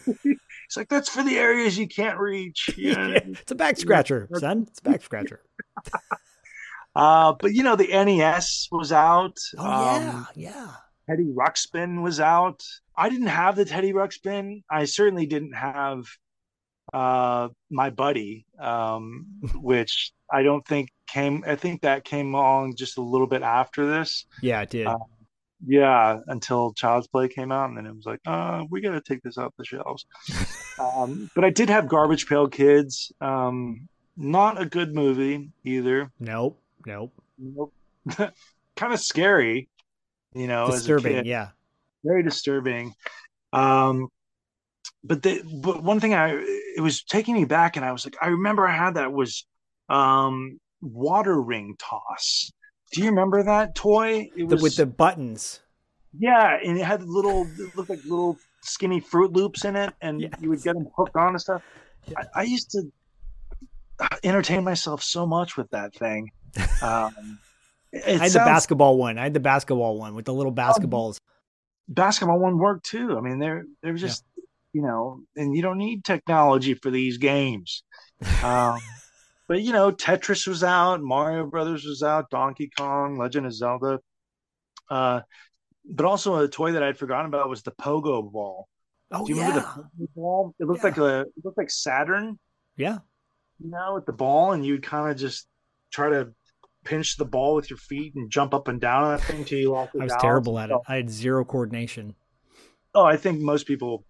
it's like that's for the areas you can't reach. You know? it's a back scratcher, son. It's a back scratcher." uh, but you know, the NES was out. Oh Um, yeah, yeah. Teddy Ruxpin was out. I didn't have the Teddy Ruxpin. I certainly didn't have uh my buddy, um, which I don't think came I think that came along just a little bit after this. Yeah, it did. Uh, Yeah, until Child's Play came out, and then it was like, uh, we gotta take this off the shelves. um, but I did have Garbage Pail Kids. Um, not a good movie either. nope, nope. Nope. kind of scary, you know, Disturbing. Yeah. very disturbing. Um, but the but one thing I it was taking me back, and I was like, I remember I had that was um, water ring toss. Do you remember that toy? It was with the buttons. yeah, and it had little it looked like little skinny Fruit Loops in it, and Yes. you would get them hooked on and stuff. I, I used to entertain myself so much with that thing. Um, it I had the basketball one. I had the basketball one with the little basketballs. basketball one worked too. I mean, they're they're just you know, and you don't need technology for these games. Um, but you know, Tetris was out, Mario Brothers was out, Donkey Kong, Legend of Zelda. Uh, but also a toy that I'd forgotten about was the Pogo ball. Oh Do you yeah, remember the Pogo ball? It looked Yeah. like a it looked like Saturn, yeah. you know, with the ball, and you'd kind of just try to pinch the ball with your feet and jump up and down on that thing till you lost I was balance. terrible at it. I had zero coordination. Oh, I think most people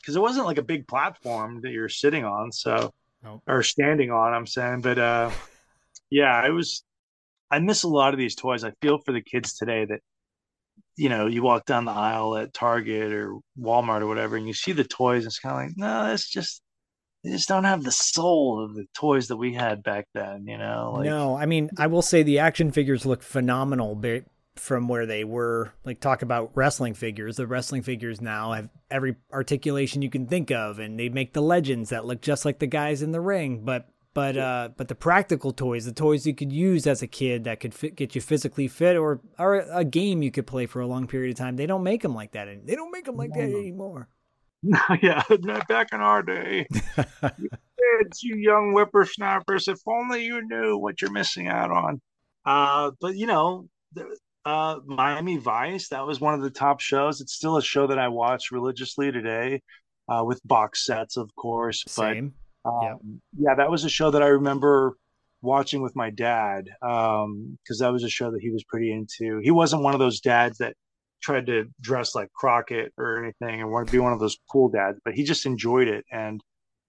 because it wasn't like a big platform that you're sitting on, so Nope. or standing on. I'm saying, but uh, yeah, it was. I miss a lot of these toys. I feel for the kids today that you know you walk down the aisle at Target or Walmart or whatever, and you see the toys. And it's kind of like, no, it's just they just don't have the soul of the toys that we had back then. You know, like, no, I mean, I will say the action figures look phenomenal from where they were. Like, talk about wrestling figures. The wrestling figures now have every articulation you can think of, and they make the legends that look just like the guys in the ring. But, but, uh, but the practical toys, the toys you could use as a kid that could fit, get you physically fit, or or a game you could play for a long period of time, they don't make them like that. They don't make them like that anymore. yeah, back in our day, you kids, you young whippersnappers, if only you knew what you're missing out on. Uh, but you know, the- uh, Miami Vice, that was one of the top shows. It's still a show that I watch religiously today, uh, with box sets, of course. Same. But um, Yep. yeah, that was a show that I remember watching with my dad because that was a show that he was pretty into. He wasn't one of those dads that tried to dress like Crockett or anything and want to be one of those cool dads, but he just enjoyed it. And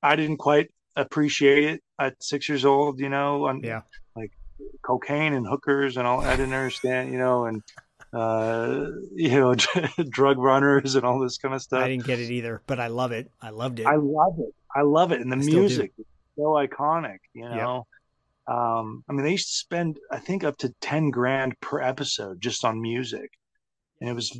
I didn't quite appreciate it at six years old, you know, on Yeah. like cocaine and hookers and all. I didn't understand, you know, and uh, you know, drug runners and all this kind of stuff. I didn't get it either, but I love it. I loved it. I love it. I love it, and the I still do. music is so iconic. You know, um, I mean, they used to spend, I think, up to ten grand per episode just on music, and it was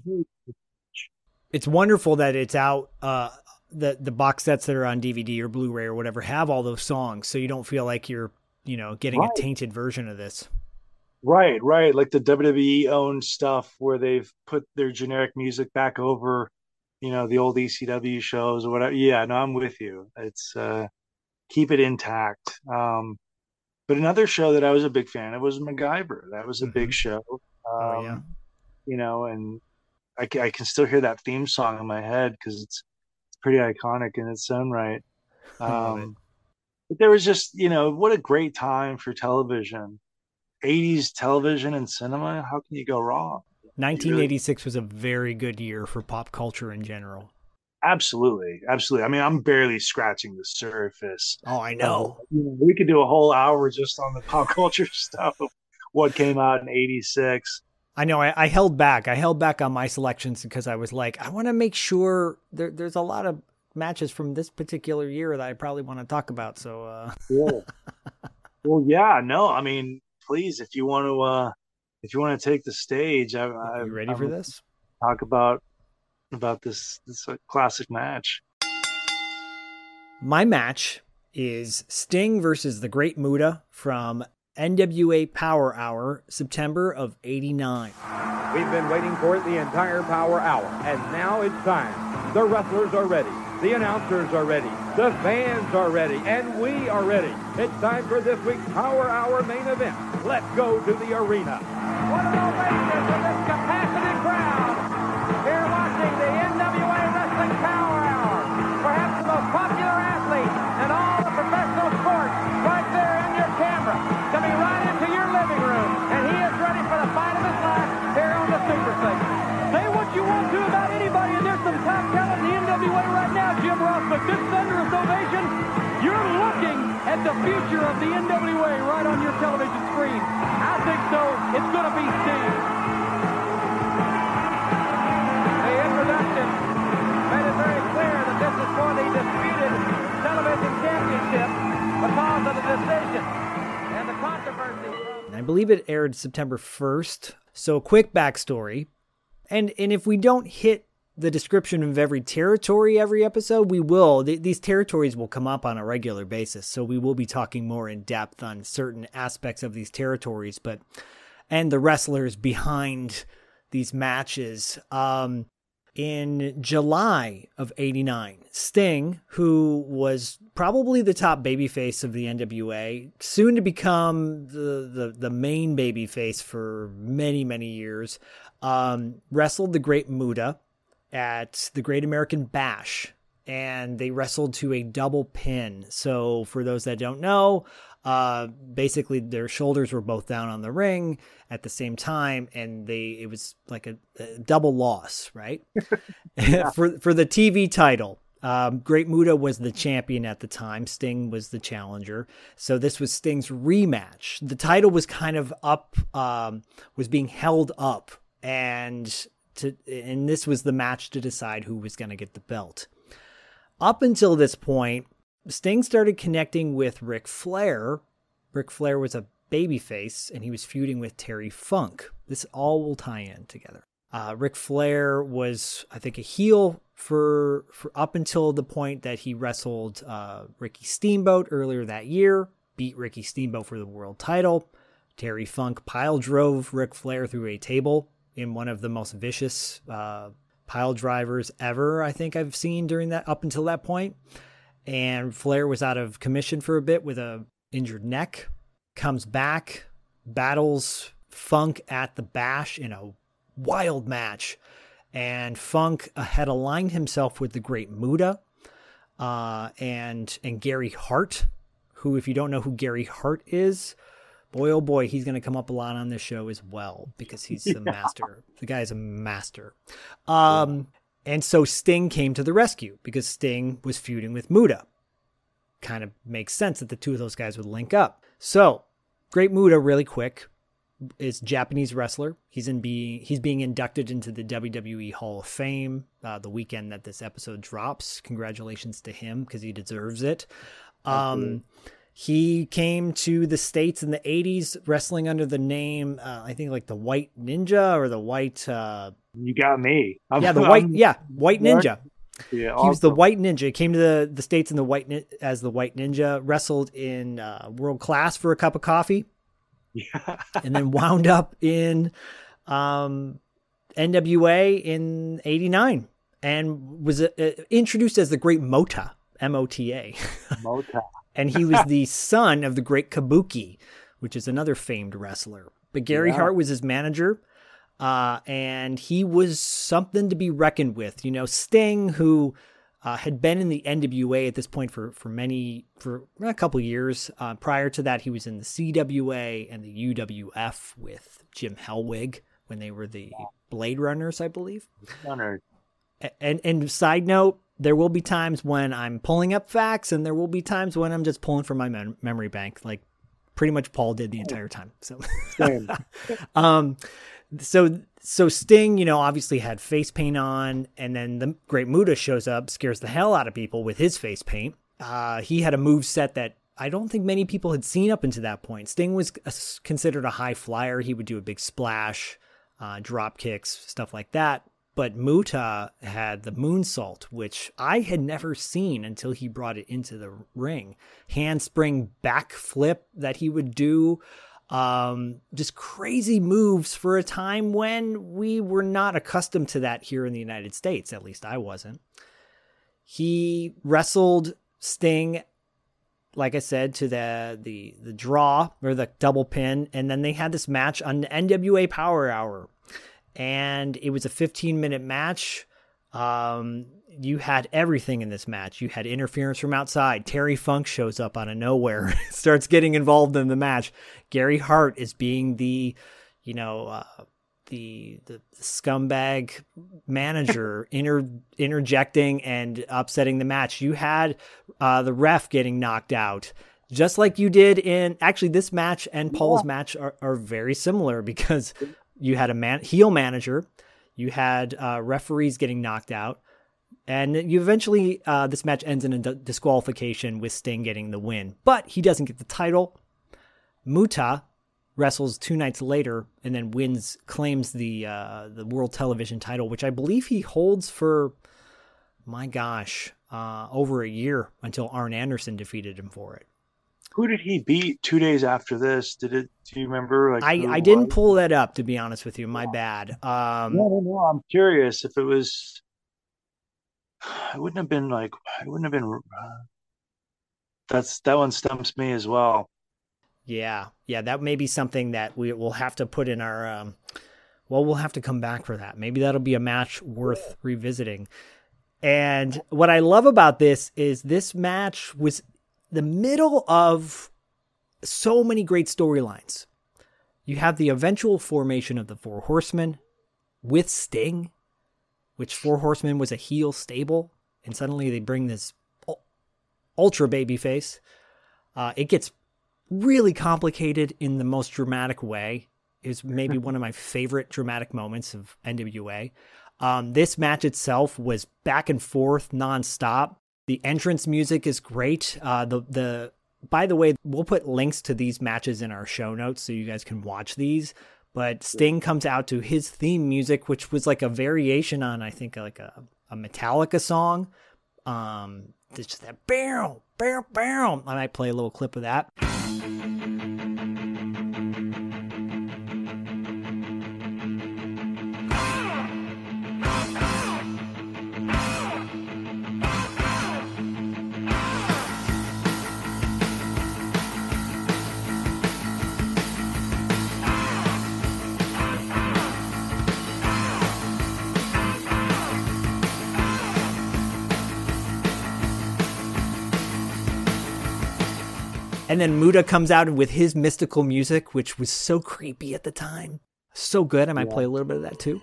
it's wonderful that it's out uh the the box sets that are on DVD or Blu-ray or whatever have all those songs so you don't feel like you're you know getting Right. a tainted version of this right, right, like the WWE owned stuff where they've put their generic music back over, you know, the old ECW shows or whatever. Yeah, no, I'm with you. It's uh, keep it intact. Um, but another show that I was a big fan of was MacGyver. That was a big Mhm. show. Um, Oh, yeah. You know, and I, I can still hear that theme song in my head because it's it's pretty iconic in its own right. Um, but there was just, you know, what a great time for television. 80s television and cinema. How can you go wrong? 1986 was a very good year for pop culture in general Absolutely. Absolutely. I mean, I'm barely scratching the surface. oh I know You know, we could do a whole hour just on the pop culture stuff of what came out in 86. I know I, I held back I held back on my selections because I was like I want to make sure there, there's a lot of matches from this particular year that I probably want to talk about so uh Cool. well, yeah, no, I mean, please, if you want to, uh, if you want to take the stage, I, I, you ready for I'm- this Talk about about this this uh, classic match. My match is Sting versus the Great Muta from NWA Power Hour, September of 89. We've been waiting for it the entire power hour, and now it's time. The wrestlers are ready. The announcers are ready. The fans are ready. And we are ready. It's time for this week's Power Hour main event. Let's go to the arena. The future of the NWA right on your television screen. I think so. It's going to be Steve. The introduction made it very clear that this is for the disputed television championship because of the decision and the controversy. I believe it aired September 1st. So, quick backstory. And and if we don't hit the description of every territory every episode, we will. Th- these territories will come up on a regular basis. So, we will be talking more in depth on certain aspects of these territories, but and the wrestlers behind these matches. Um, in July of 89, Sting, who was probably the top babyface of the NWA, soon to become the, the, the main babyface for many, many years, um, wrestled the Great Muta at the Great American Bash. And they wrestled to a double pin. So, for those that don't know, uh, basically their shoulders were both down on the ring at the same time, and they it was like a, a double loss, right? for for the TV title. Um, Great Muta was the champion at the time. Sting was the challenger. So this was Sting's rematch. The title was kind of up, um, was being held up, and to and this was the match to decide who was going to get the belt. Up until this point, Sting started connecting with Ric Flair. Ric Flair was a babyface, and he was feuding with Terry Funk. This all will tie in together. Uh, Ric Flair was, I think, a heel for for up until the point that he wrestled uh, Ricky Steamboat earlier that year, beat Ricky Steamboat for the world title. Terry Funk pile drove Ric Flair through a table in one of the most vicious uh, pile drivers ever. I think I've seen during that up until that point. And Flair was out of commission for a bit with a injured neck. Comes back, battles Funk at the Bash in a wild match. And Funk had aligned himself with the Great Muta uh, and and Gary Hart, who, if you don't know who Gary Hart is, boy oh boy, he's going to come up a lot on this show as well because he's a master. The guy is a master. Um, and so Sting came to the rescue because Sting was feuding with Muta Kind of makes sense that the two of those guys would link up. So, Great Muta really quick, is Japanese wrestler. He's in being he's being inducted into the WWE Hall of Fame uh, the weekend that this episode drops. Congratulations to him because he deserves it. Um, he came to the states in the '80s wrestling under the name uh, I think like the White Ninja or the White. Uh, you got me. I'm, yeah, the White. I'm, yeah, White Ninja. Yeah, he was the White Ninja. He came to the, the states in the White as the White Ninja. Wrestled in uh, World Class for a cup of coffee. Yeah. and then wound up in um, NWA in '89 and was uh, introduced as the Great Mota, M O T A. Mota. and he was the son of the Great Kabuki, which is another famed wrestler. But Gary yeah. Hart was his manager. Uh, and he was something to be reckoned with. You know, Sting, who uh, had been in the NWA at this point for for many for a couple years. Uh, prior to that, he was in the CWA and the UWF with Jim Hellwig when they were the Blade Runners, I believe. Runner. And and side note, there will be times when I'm pulling up facts, and there will be times when I'm just pulling from my mem- memory bank, like pretty much Paul did the entire time. So, um, so so Sting, you know, obviously had face paint on, and then the Great Muta shows up, scares the hell out of people with his face paint. Uh, he had a move set that I don't think many people had seen up until that point. Sting was considered a high flyer. He would do a big splash, uh, drop kicks, stuff like that. But Muta had the moonsault, which I had never seen until he brought it into the ring. Handspring backflip that he would do. Um, just crazy moves for a time when we were not accustomed to that here in the United States. At least I wasn't. He wrestled Sting, like I said, to the the the draw or the double pin, and then they had this match on the NWA Power Hour, and it was a 15 minute match. Um, you had everything in this match. You had interference from outside. Terry Funk shows up out of nowhere, starts getting involved in the match. Gary Hart is being the, you know, uh, the, the scumbag manager inter, interjecting and upsetting the match. You had uh, the ref getting knocked out. Just like you did in actually this match and Paul's yeah. match are, are very similar because you had a man heel manager, you had uh, referees getting knocked out, and you eventually, uh, this match ends in a d- disqualification with Sting getting the win. But he doesn't get the title. Muta wrestles two nights later and then wins, claims the uh, the world television title, which I believe he holds for, my gosh, uh, over a year until Arn Anderson defeated him for it. Who did he beat two days after this? Did it? Do you remember? Like I, I didn't pull that up to be honest with you. My bad. Um, no, no, no. I'm curious if it was it wouldn't have been like it wouldn't have been. Uh, that's that one stumps me as well. Yeah, yeah, that may be something that we will have to put in our. Um, well, we'll have to come back for that. Maybe that'll be a match worth revisiting. And what I love about this is this match was the middle of so many great storylines. You have the eventual formation of the Four Horsemen with Sting which Four Horsemen was a heel stable and suddenly they bring this ultra baby face. Uh, it gets really complicated in the most dramatic way. Is maybe one of my favorite dramatic moments of NWA. Um, this match itself was back and forth nonstop. The entrance music is great. Uh, the the by the way, we'll put links to these matches in our show notes so you guys can watch these. But Sting comes out to his theme music, which was like a variation on, I think, like a, a Metallica song. Um, just that barrel, barrel, barrel. I might play a little clip of that. And then Muta comes out with his mystical music, which was so creepy at the time. So good. I might yeah. play a little bit of that too.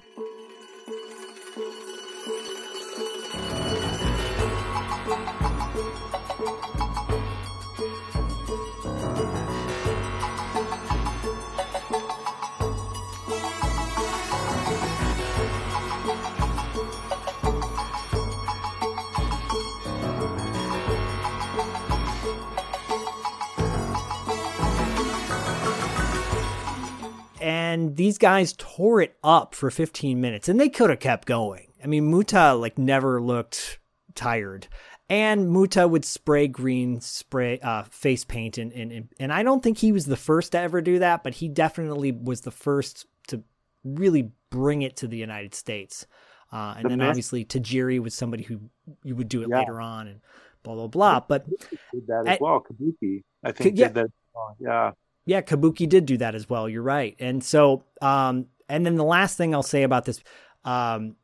And these guys tore it up for 15 minutes and they could have kept going. I mean, Muta like never looked tired. And Muta would spray green spray uh, face paint and, and and I don't think he was the first to ever do that, but he definitely was the first to really bring it to the United States. Uh, and the then best. obviously Tajiri was somebody who you would do it yeah. later on and blah blah blah. But did that as at, well. Kabuki, I think, yeah, did that. Yeah, yeah, Kabuki did do that as well. You're right. And so, um, and then the last thing I'll say about this, um,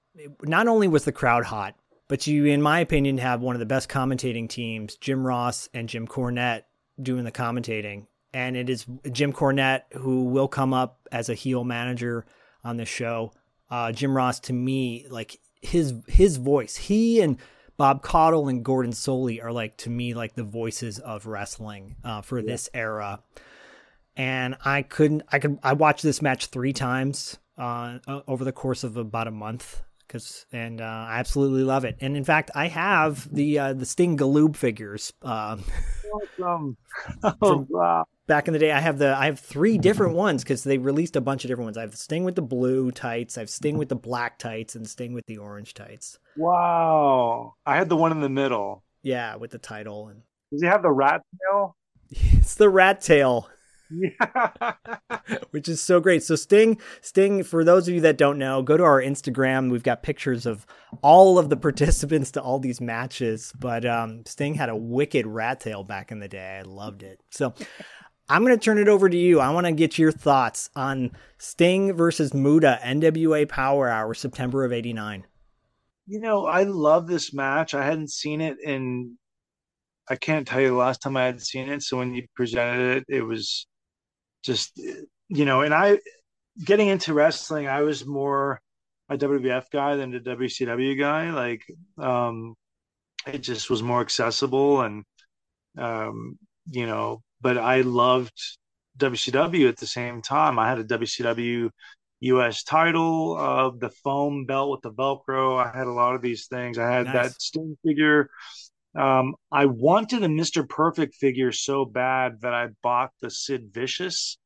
not only was the crowd hot, but you, in my opinion, have one of the best commentating teams, Jim Ross and Jim Cornette, doing the commentating. And it is Jim Cornette who will come up as a heel manager on this show. Uh, Jim Ross, to me, like his his voice, he and Bob Caudle and Gordon Solie are like to me like the voices of wrestling uh, for yeah. this era and I couldn't. I could. I watched this match three times uh, over the course of about a month because, and uh, I absolutely love it. And in fact, I have the uh, the Sting Galoob figures. Um, awesome. Oh, wow. Back in the day, I have the I have three different ones because they released a bunch of different ones. I have Sting with the blue tights, I have Sting with the black tights, and Sting with the orange tights. Wow! I had the one in the middle. Yeah, with the title and. Does he have the rat tail? it's the rat tail. Yeah. Which is so great. So Sting, Sting, for those of you that don't know, go to our Instagram. We've got pictures of all of the participants to all these matches. But um, Sting had a wicked rat tail back in the day. I loved it. So I'm going to turn it over to you. I want to get your thoughts on Sting versus Muta, NWA Power Hour, September of 89. You know, I love this match. I hadn't seen it in I can't tell you the last time I had seen it. So when you presented it, it was just you know, and I getting into wrestling, I was more a WWF guy than a WCW guy. Like, um, it just was more accessible, and um, you know, but I loved WCW at the same time. I had a WCW US title, uh, the foam belt with the Velcro. I had a lot of these things. I had nice. that Sting figure. Um, I wanted a Mr. Perfect figure so bad that I bought the Sid Vicious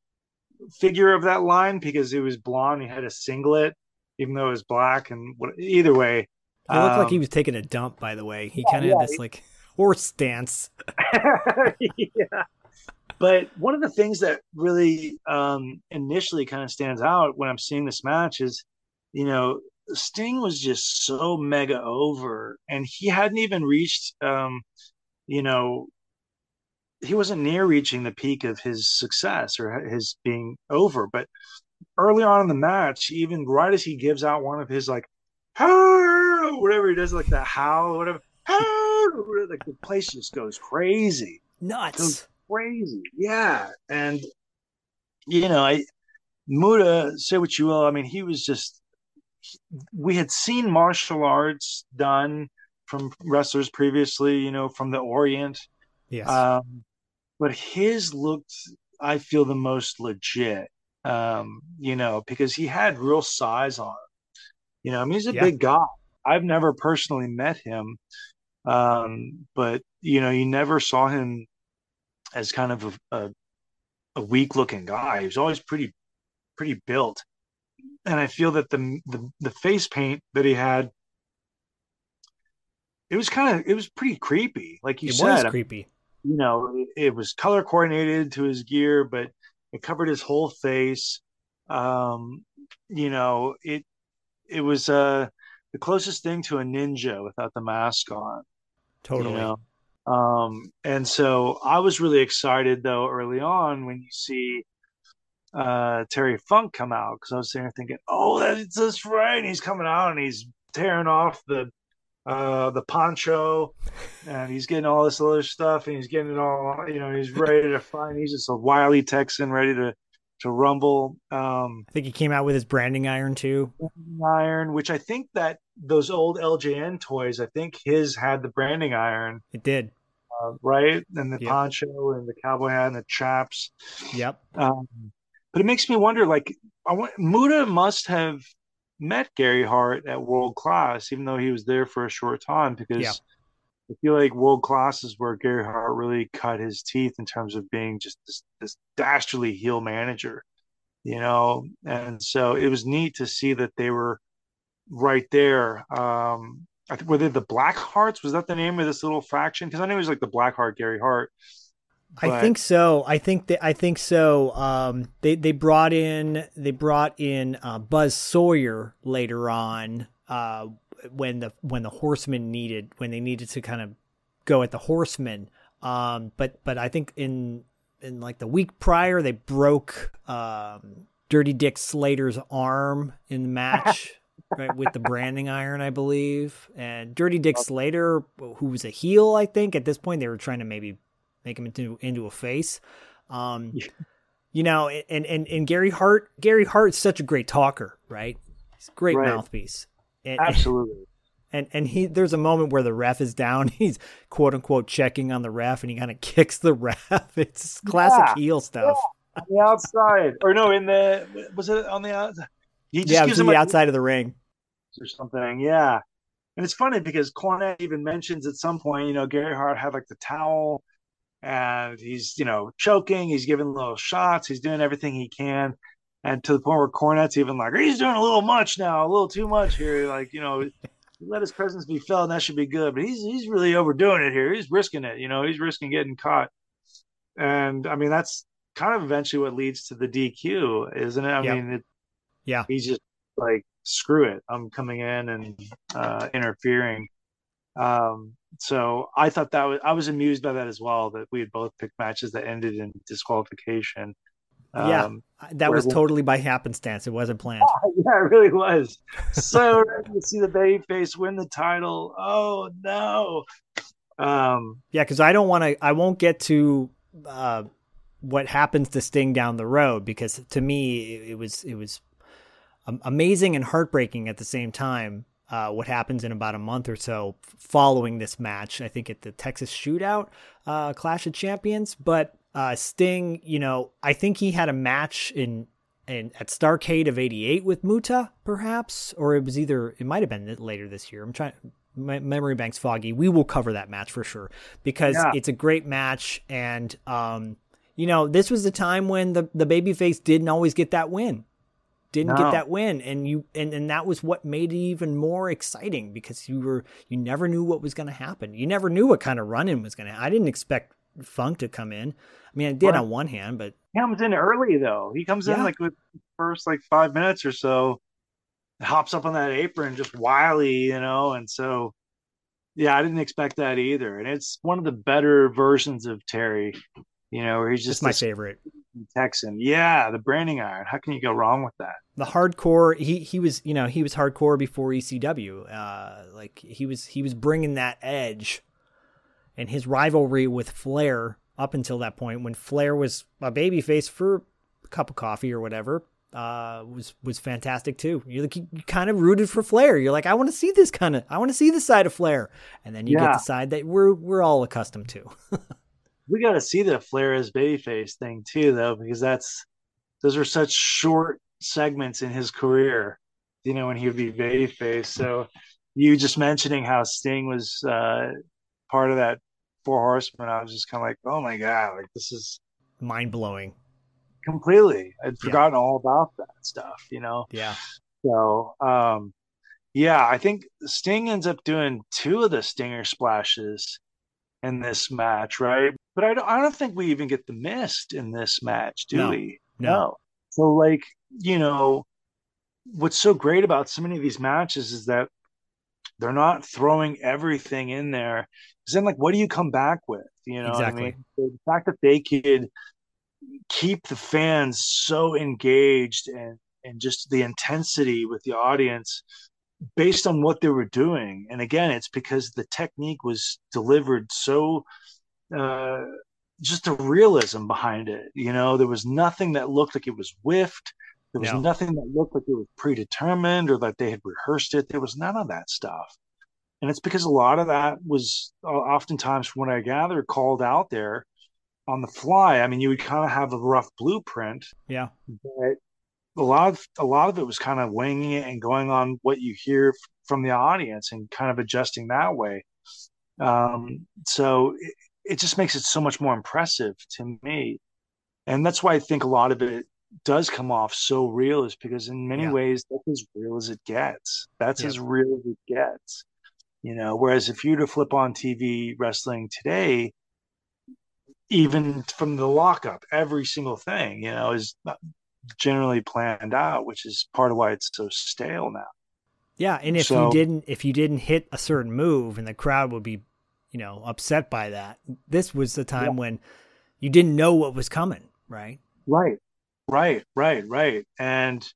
figure of that line because it was blonde. He had a singlet, even though it was black. And what, either way, he looked um, like he um, was taking a dump. By the way, he yeah, kind of yeah, had this like horse stance. yeah. But one of the things that really um, initially kind of stands out when I'm seeing this match is, you know, Sting was just so mega over, and he hadn't even reached, um, you know, he wasn't near reaching the peak of his success or his being over. But early on in the match, even right as he gives out one of his like, whatever he does, like the howl, whatever, like the place just goes crazy, nuts, goes crazy, yeah. And you know, I Muta, say what you will, I mean, he was just we had seen martial arts done from wrestlers previously, you know, from the Orient. Yes. Um, but his looked, I feel, the most legit. Um, you know, because he had real size on him. You know, I mean, he's a Yeah. big guy. I've never personally met him, um, but you know, you never saw him as kind of a, a, a weak looking guy. He was always pretty pretty built. And I feel that the the, the face paint that he had it was kind of it was pretty creepy. Like you it said, was creepy. you know, it, it was color coordinated to his gear, but it covered his whole face. Um, you know, it it was uh the closest thing to a ninja without the mask on. Totally. You know? Um, and so I was really excited though early on when you see uh Terry Funk come out because I was sitting there thinking, oh, that's just right. And he's coming out and he's tearing off the uh the poncho and he's getting all this other stuff and he's getting it all you know he's ready to fight he's just a wily texan ready to to rumble um I think he came out with his branding iron too. iron which i think that those old ljn toys i think his had the branding iron It did. uh, right and the Yep. poncho and the cowboy hat and the chaps Yep. um but it makes me wonder like i want Muta must have met gary hart at world class even though he was there for a short time because Yeah. I feel like world class is where Gary Hart really cut his teeth in terms of being just this, this dastardly heel manager, you know. And so it was neat to see that they were right there. Um, I think were they the Black Hearts? Was that the name of this little faction? Because I know it was like the Black Heart Gary Hart. I think so. I think that I think so. Um, they they brought in they brought in uh, Buzz Sawyer later on uh, when the when the Horsemen needed when they needed to kind of go at the Horsemen. Um, but but I think in in like the week prior they broke um, Dirty Dick Slater's arm in the match. Right, with the branding iron, I believe, and Dirty Dick Slater, who was a heel, I think at this point they were trying to maybe make him into into a face. Um, you know, and, and and Gary Hart, Gary Hart's such a great talker, right? He's a great Right. mouthpiece. And, Absolutely. and and he there's a moment where the ref is down. He's quote unquote checking on the ref, and he kind of kicks the ref. It's classic Yeah. heel stuff. on the outside, or no, in the was it on the outside? He just Yeah, gives him the a- outside of the ring. or something. Yeah. And it's funny because Cornette even mentions at some point, you know, Gary Hart had like the towel and he's, you know, choking, he's giving little shots, he's doing everything he can. And to the point where Cornette's even like, he's doing a little much now, a little too much here. Like, you know, let his presence be felt, and that should be good. But he's he's really overdoing it here. He's risking it, you know, he's risking getting caught. And I mean, that's kind of eventually what leads to the DQ, isn't it? I Yep. mean, it, Yeah. he's just like screw it i'm coming in and uh interfering um so i thought that was i was amused by that as well that we had both picked matches that ended in disqualification Yeah. um That was totally by happenstance. It wasn't planned. yeah it really was so to see the baby face win the title oh no um Yeah, because I don't want to. I won't get to uh, what happens to Sting down the road because to me it, it was it was amazing and heartbreaking at the same time. Uh, what happens in about a month or so following this match? I think at the Texas Shootout, uh, Clash of Champions. But uh, Sting, you know, I think he had a match in in at Starcade of '88 with Muta, perhaps, or it was either it might have been later this year. I'm trying. My memory bank's foggy. We will cover that match for sure because Yeah. it's a great match, and um, you know, this was the time when the the babyface didn't always get that win, didn't No. get that win, and you and and that was what made it even more exciting because you were you never knew what was going to happen. You never knew what kind of run in was going to. I didn't expect Funk to come in. I mean, I did Right. on one hand, but he comes in early though he comes in like with first like five minutes or so hops up on that apron just wily you know and so yeah i didn't expect that either and it's one of the better versions of terry you know he's just just my favorite. texan yeah the branding iron how can you go wrong with that the hardcore he he was you know he was hardcore before ECW uh like he was he was bringing that edge and his rivalry with Flair up until that point when Flair was a babyface for a cup of coffee or whatever uh, was was fantastic too. You're like you kind of rooted for Flair. You're like, I want to see this kind of, I want to see the side of Flair, and then you yeah. get the side that we're we're all accustomed to. we got to see the Flair as babyface thing too, though, because that's those are such short segments in his career. You know, when he would be babyface. So you just mentioning how Sting was uh, part of that Four Horsemen, I was just kind of like, oh my god, like this is mind blowing completely. I'd forgotten yeah. all about that stuff, you know? Yeah. So, um, yeah, I think Sting ends up doing two of the Stinger splashes in this match, right? But I don't, I don't think we even get the mist in this match, do no. we? No. no. So, like, you know, what's so great about so many of these matches is that they're not throwing everything in there. Because then, like, what do you come back with? You know, exactly. I mean? the fact that they could keep the fans so engaged and and just the intensity with the audience based on what they were doing and again it's because the technique was delivered so uh, just the realism behind it you know there was nothing that looked like it was whiffed there was no. nothing that looked like it was predetermined or that they had rehearsed it there was none of that stuff and it's because a lot of that was uh, oftentimes from what i gather called out there on the fly. I mean, you would kind of have a rough blueprint. Yeah. But a lot of a lot of it was kind of winging it and going on what you hear from the audience and kind of adjusting that way. Um, so it, just makes it so much more impressive to me, and that's why I think a lot of it does come off so real is because in many yeah. ways that's as real as it gets. That's yeah. as real as it gets. You know, whereas if you were to flip on TV wrestling today, even from the lockup, every single thing, you know, is generally planned out, which is part of why it's so stale now. Yeah, and if so, you didn't if you didn't hit a certain move and the crowd would be, you know, upset by that. This was the time yeah. when you didn't know what was coming, right? Right. Right, right, right. And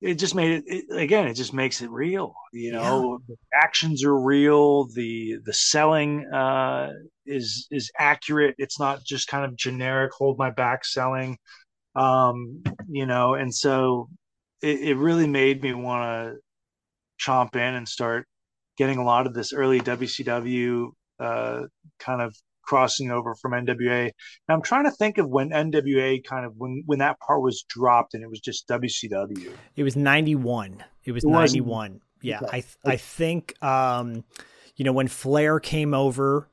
it just made it, it, again it just makes it real you know yeah. the actions are real the the selling uh is is accurate it's not just kind of generic hold my back selling um you know and so it, it really made me want to chomp in and start getting a lot of this early wcw uh kind of crossing over from NWA. And I'm trying to think of when NWA kind of when when that part was dropped and it was just WCW. It was 91. It was it 91. Yeah, okay. I I think um you know when Flair came over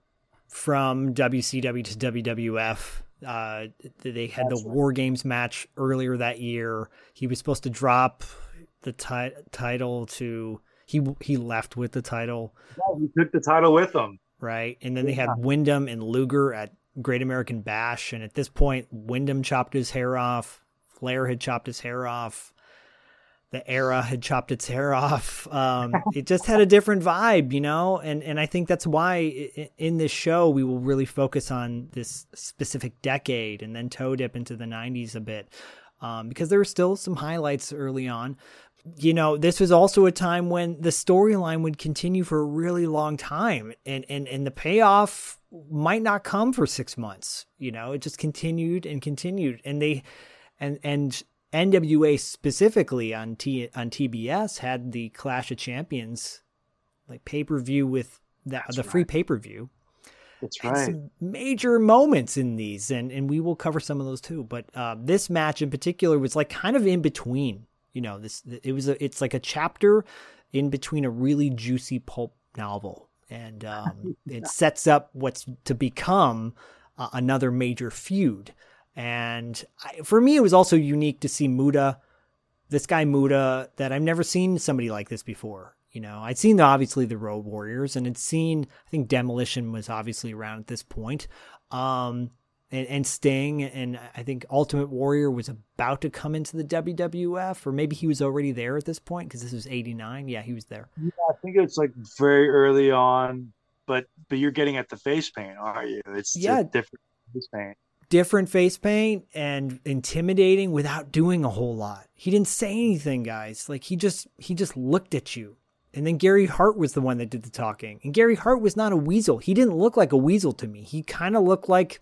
from WCW to WWF uh, they had That's the right. War Games match earlier that year. He was supposed to drop the ti- title to he he left with the title. Yeah, he took the title with him right? And then they had Windham and Luger at Great American Bash, and at this point, Windham chopped his hair off. Flair had chopped his hair off. The era had chopped its hair off. Um, it just had a different vibe, you know, and and I think that's why in this show we will really focus on this specific decade and then toe dip into the '90s a bit, um, because there were still some highlights early on you know, this was also a time when the storyline would continue for a really long time and, and, and the payoff might not come for six months. You know, it just continued and continued. And they, and, and NWA specifically on T, on TBS had the Clash of Champions, like pay per view with the, the free pay per view. That's right. Some major moments in these, and, and we will cover some of those too. But uh, this match in particular was like kind of in between you know this it was a it's like a chapter in between a really juicy pulp novel. And um, it sets up what's to become uh, another major feud. And I, for me it was also unique to see Muta this guy Muta that i've never seen somebody like this before. You know i'd seen the, obviously the road warriors and had seen i think demolition was obviously around at this point. Um, and, and Sting and I think Ultimate Warrior was about to come into the WWF, or maybe he was already there at this point because this was '89. Yeah, he was there. Yeah, I think it's like very early on, but but you're getting at the face paint, are you? It's yeah, different face paint. Different face paint and intimidating without doing a whole lot. He didn't say anything, guys. Like he just he just looked at you. And then Gary Hart was the one that did the talking. And Gary Hart was not a weasel. He didn't look like a weasel to me. He kind of looked like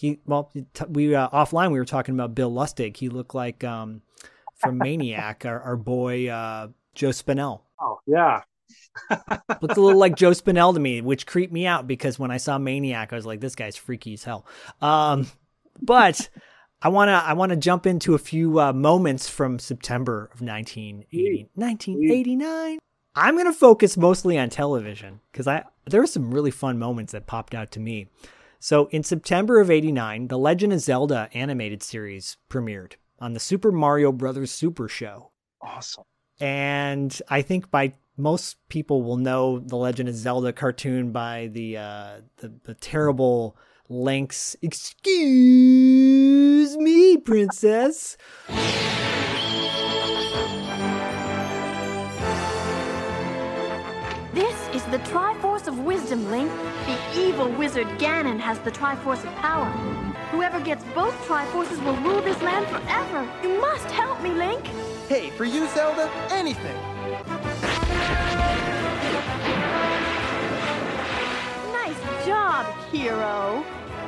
he well we uh, offline we were talking about Bill Lustig. He looked like um, from Maniac, our, our boy uh, Joe Spinell. Oh yeah, Looks a little like Joe Spinell to me, which creeped me out because when I saw Maniac, I was like, this guy's freaky as hell. Um, but I wanna I wanna jump into a few uh, moments from September of 1980, 1989. I'm gonna focus mostly on television because I there were some really fun moments that popped out to me. So in September of '89, the Legend of Zelda animated series premiered on the Super Mario Brothers Super Show. awesome. And I think by most people will know the Legend of Zelda cartoon by the uh, the, the terrible Link's "Excuse me, princess." This is the Triforce of Wisdom, Link. The evil wizard Ganon has the Triforce of Power. Whoever gets both Triforces will rule this land forever. You must help me, Link. Hey, for you, Zelda, anything. Nice job, hero.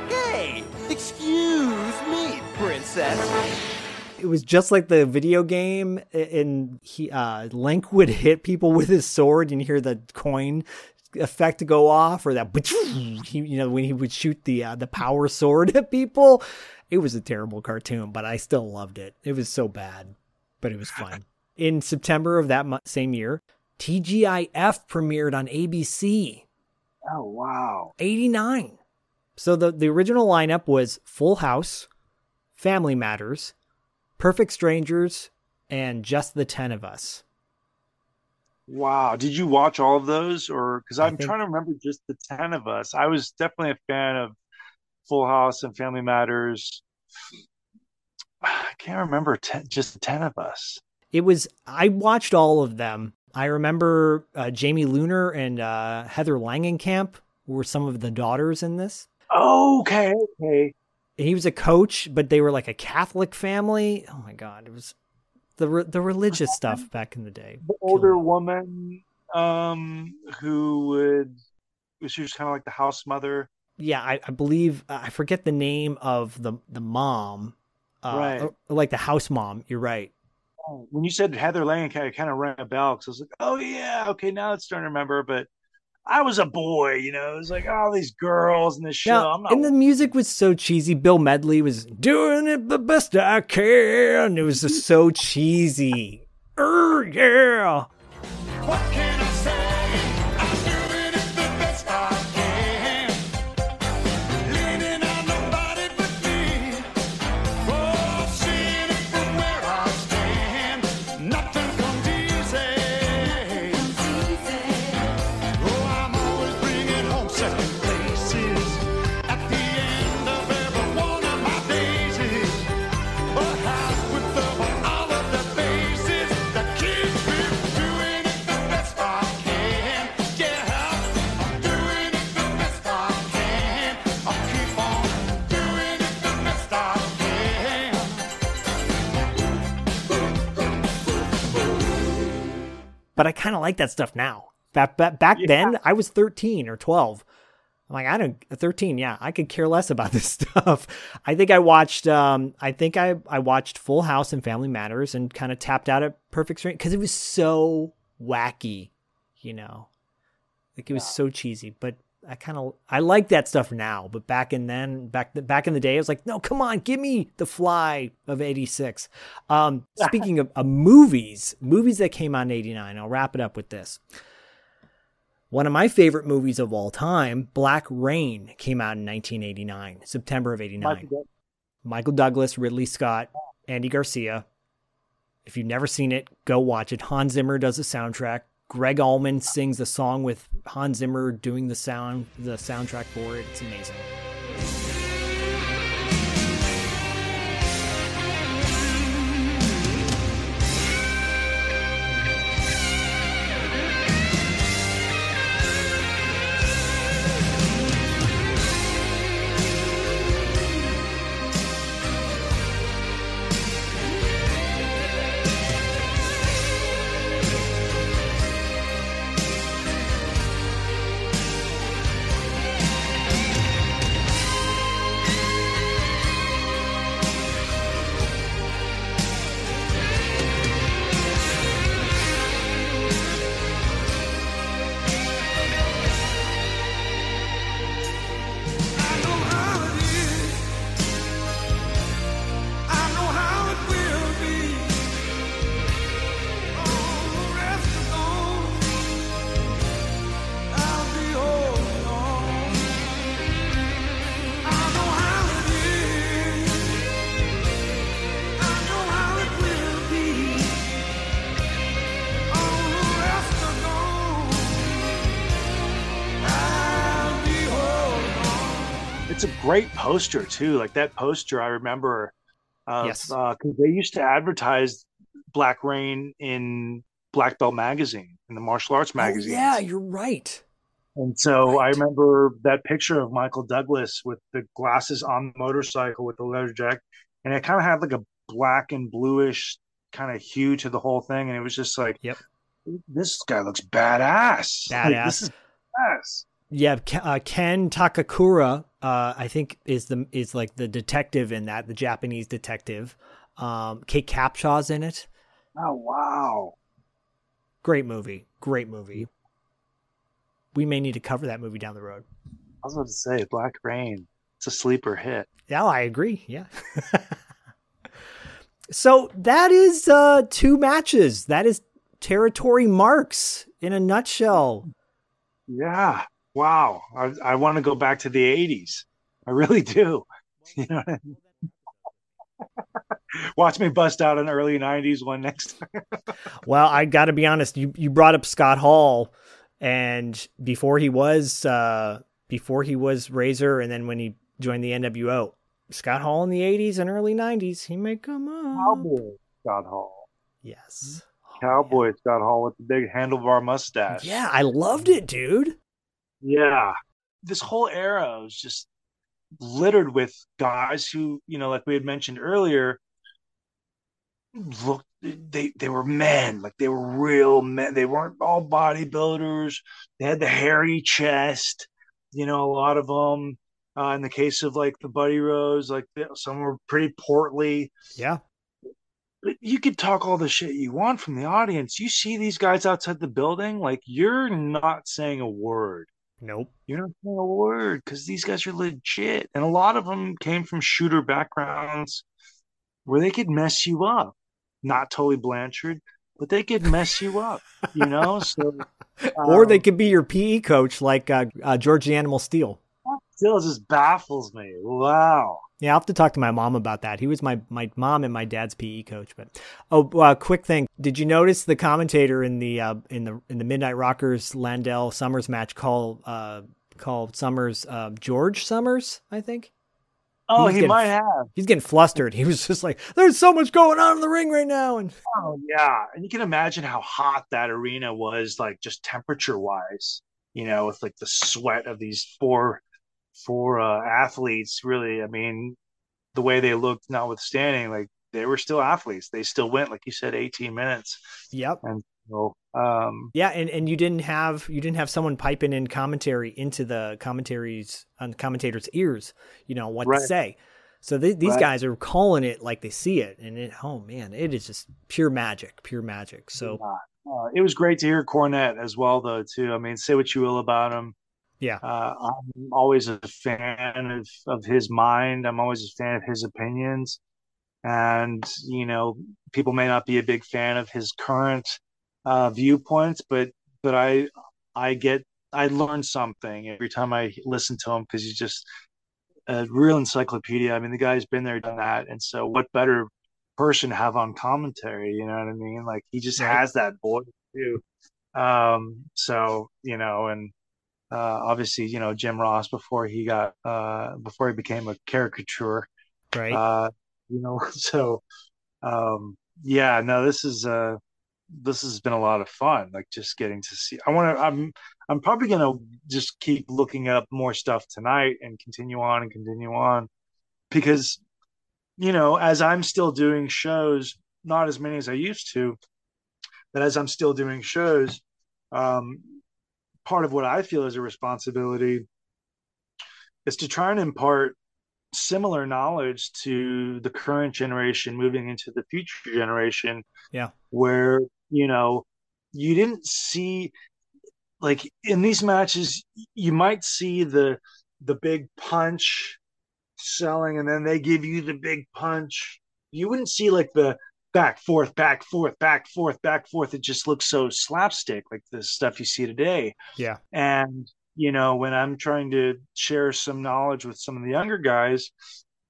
Hey, excuse me, princess. It was just like the video game, and he uh, Link would hit people with his sword, and you hear the coin effect go off, or that he, you know when he would shoot the uh, the power sword at people. It was a terrible cartoon, but I still loved it. It was so bad, but it was fun. In September of that same year, TGIF premiered on ABC. Oh wow. 89. So the, the original lineup was Full House, Family Matters, Perfect Strangers, and Just the 10 of Us. Wow. Did you watch all of those? Or because I'm think- trying to remember just the 10 of us. I was definitely a fan of Full House and Family Matters. I can't remember ten, just the 10 of us. It was, I watched all of them. I remember uh, Jamie Luner and uh, Heather Langenkamp were some of the daughters in this. Okay. Okay. He was a coach, but they were like a Catholic family. Oh my God. It was the, re- the religious stuff back in the day. The older woman um, who would, she was kind of like the house mother. yeah, I, I believe I forget the name of the the mom, uh, Right. or- like the house mom. You're right. Oh, When you said Heather Langenkamp, it kind of rang a bell because I was like, oh, yeah. Okay. Now it's starting to remember. But I was a boy, you know, it was like all these girls in this show. Now, I'm not and the music was so cheesy. Bill Medley was doing it the best I can. It was just so cheesy. Er, yeah. But I kind of like that stuff now. Back, back, back then, I was 13 or 12. I'm like, I don't, 13, yeah, I could care less about this stuff. I think I watched, um, I think I, I watched Full House and Family Matters and kind of tapped out at Perfect Stranger because it was so wacky, you know? Like it was so cheesy, but I kind of, I like that stuff now. But back in then, back, back in the day, I was like, no, come on, give me The Fly of 86. Um, speaking of, of movies, movies that came out in 89, I'll wrap it up with this. One of my favorite movies of all time, Black Rain, came out in 1989, September of 89. Michael Michael Douglas, Ridley Scott, Andy Garcia. If you've never seen it, go watch it. Hans Zimmer does the soundtrack. Gregg Allman sings the song with Hans Zimmer doing the sound, the soundtrack for it. It's amazing. Poster too. Like that poster, I remember. Of, Yes. uh, they used to advertise Black Rain in Black Belt magazine, in the martial arts Oh, magazine. yeah, you're right. And so I remember that picture of Michael Douglas with the glasses on the motorcycle with the leather jacket, and it kind of had like a black and bluish kind of hue to the whole thing, and it was just like, Yep. this guy looks badass. Like, Badass. this is badass. Yeah, uh, Ken Takakura, uh, I think is the is like the detective in that, the Japanese detective. Um, Kate Capshaw's in it. Oh wow. Great movie. Great movie. We may need to cover that movie down the road. I was about to say Black Rain. It's a sleeper hit. Yeah, I agree. Yeah. so that is uh two matches. That is territory marks in a nutshell. Yeah. Wow. I, I want to go back to the 80s. I really do. You know I mean? Watch me bust out an early 90s one next time. Well, I got to be honest. You you brought up Scott Hall, and before he was uh before he was Razor, and then when he joined the NWO, Scott Hall in the '80s and early '90s, he may come up. Cowboy Scott Hall. Yes. Cowboy Scott Hall with the big handlebar mustache. Yeah, I loved it, dude. Yeah. This whole era was just littered with guys who, you know, like we had mentioned earlier, look they they were men, like they were real men. They weren't all bodybuilders. They had the hairy chest, you know, a lot of them. Uh, in the case of like the Buddy Rose, like some were pretty portly. Yeah. But you could talk all the shit you want from the audience. You see these guys outside the building, like you're not saying a word. Nope. You're not saying a word because these guys are legit. And a lot of them came from shooter backgrounds where they could mess you up. Not Tully Blanchard, but they could mess you up, you know? So, or they um, could be your PE coach, like uh, uh, George the Animal Steele. still just baffles me. Wow. Yeah, I'll have to talk to my mom about that. He was my my mom and my dad's PE coach. But oh, uh, quick thing: did you notice the commentator in the uh, in the in the Midnight Rockers Landell Somers match called uh, called Somers uh, George Somers? I think. Oh, was he getting- might have. He's getting flustered. He was just like, "There's so much going on in the ring right now," and Oh, yeah. And you can imagine how hot that arena was, like just temperature wise, you know, with like the sweat of these four four uh, athletes. Really, I mean, the way they looked, notwithstanding, like they were still athletes. They still went, like you said, 18 minutes. yep. And so, um, Yeah, and, and you didn't have you didn't have someone piping in commentary into the commentaries on the commentators' ears, you know what Right. to say. So th- these Right. guys are calling it like they see it, and it oh man, it is just pure magic, pure magic. So uh, it was great to hear Cornette as well, though. Too. I mean, say what you will about him. Yeah, Uh, I'm always a fan of, of his mind. I'm always a fan of his opinions. And, you know, people may not be a big fan of his current uh, viewpoints, but but I I get I learn something every time I listen to him because he's just a real encyclopedia. I mean, the guy's been there, done that, and so what better person to have on commentary? You know what I mean? Like he just has that voice too. Um, so you know, and uh, obviously, you know, Jim Ross before he got uh, before he became a caricature. right. Uh, you know, so um, yeah, no, this is uh, this has been a lot of fun. Like just getting to see. I want to. I'm I'm probably gonna just keep looking up more stuff tonight and continue on and continue on because you know, as I'm still doing shows, not as many as I used to, but as I'm still doing shows, um, part of what I feel is a responsibility is to try and impart similar knowledge to the current generation moving into the future generation. Yeah. Where, you know, you didn't see like in these matches, you might see the the big punch selling and then they give you the big punch. You wouldn't see like the back forth, back forth, back forth, back forth. It just looks so slapstick, like the stuff you see today. yeah, And, you know, when I'm trying to share some knowledge with some of the younger guys,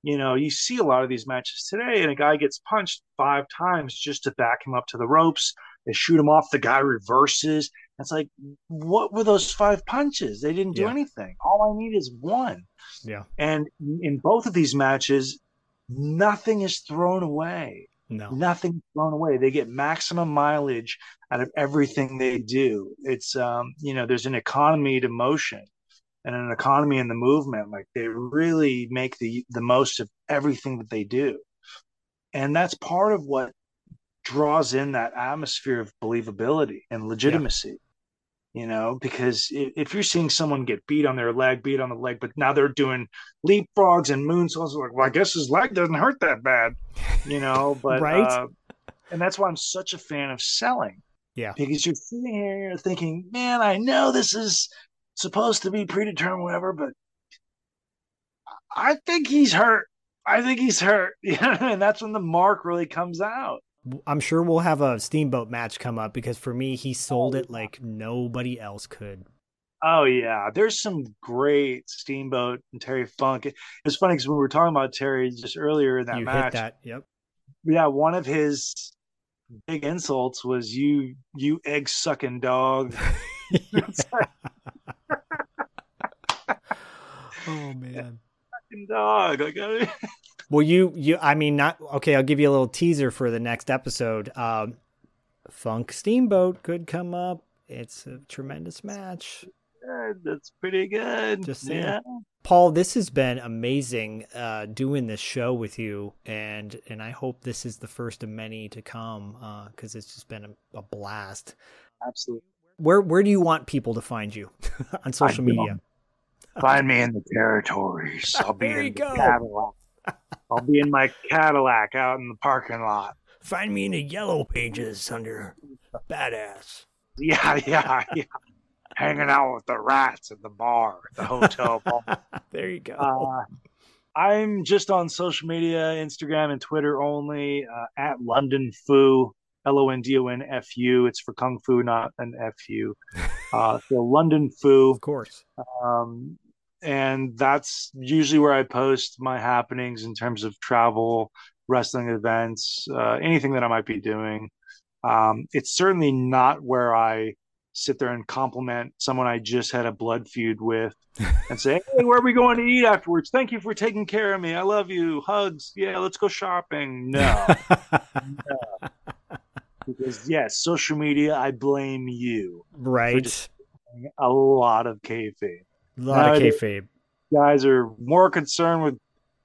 you know, you see a lot of these matches today, and a guy gets punched five times just to back him up to the ropes, They shoot him off. The guy reverses. It's like, what were those five punches? They didn't do Yeah. anything. All I need is one. Yeah. And in both of these matches, nothing is thrown away. No. Nothing thrown away. They get maximum mileage out of everything they do. It's um, you know, there's an economy to motion and an economy in the movement. Like they really make the the most of everything that they do. And that's part of what draws in that atmosphere of believability and legitimacy. You know, because if, you're seeing someone get beat on their leg, beat on the leg, but now they're doing leapfrogs and moonsaults, like, well, I guess his leg doesn't hurt that bad, you know. But Right. uh, and that's why I'm such a fan of selling Yeah. because you're sitting here you're thinking, man, I know this is supposed to be predetermined, whatever, but I think he's hurt. I think he's hurt. And that's when the mark really comes out. I'm sure we'll have a steamboat match come up because for me, he oh, sold it like nobody else could. Oh yeah, there's some great Steamboat and Terry Funk. It- It's funny because we were talking about Terry just earlier in that you match. hit that. Yep. Yeah, one of his big insults was "you, you egg sucking dog." oh man. Fucking dog. Like, I- Well, you you I mean not okay. I'll give you a little teaser for the next episode. Um, Funk Steamboat could come up. It's a tremendous match. good. That's pretty good. Just saying. yeah. Paul, this has been amazing uh, doing this show with you, and and I hope this is the first of many to come because it's just been a, a blast. Absolutely. Where where do you want people to find you on social media? Find me in the territories. I'll be There in you go. Cadillac. I'll be in my Cadillac out in the parking lot. Find me in the yellow pages under badass. Yeah, yeah, yeah. Hanging out with the rats at the bar, at the hotel bar. there you go. Uh, I'm just on social media, Instagram and Twitter only, uh, at London Fu, L O N D O N F U. It's for Kung Fu, not an F U. Uh, so London Fu. of course. Um, and that's usually where I post my happenings in terms of travel, wrestling events, uh, anything that I might be doing. Um, it's certainly not where I sit there and compliment someone I just had a blood feud with and say, Hey, where are we going to eat afterwards? Thank you for taking care of me. I love you. Hugs. Yeah, let's go shopping. No. because, yes, social media, I blame you. right. A lot of kayfabe A lot of kayfabe. guys are more concerned with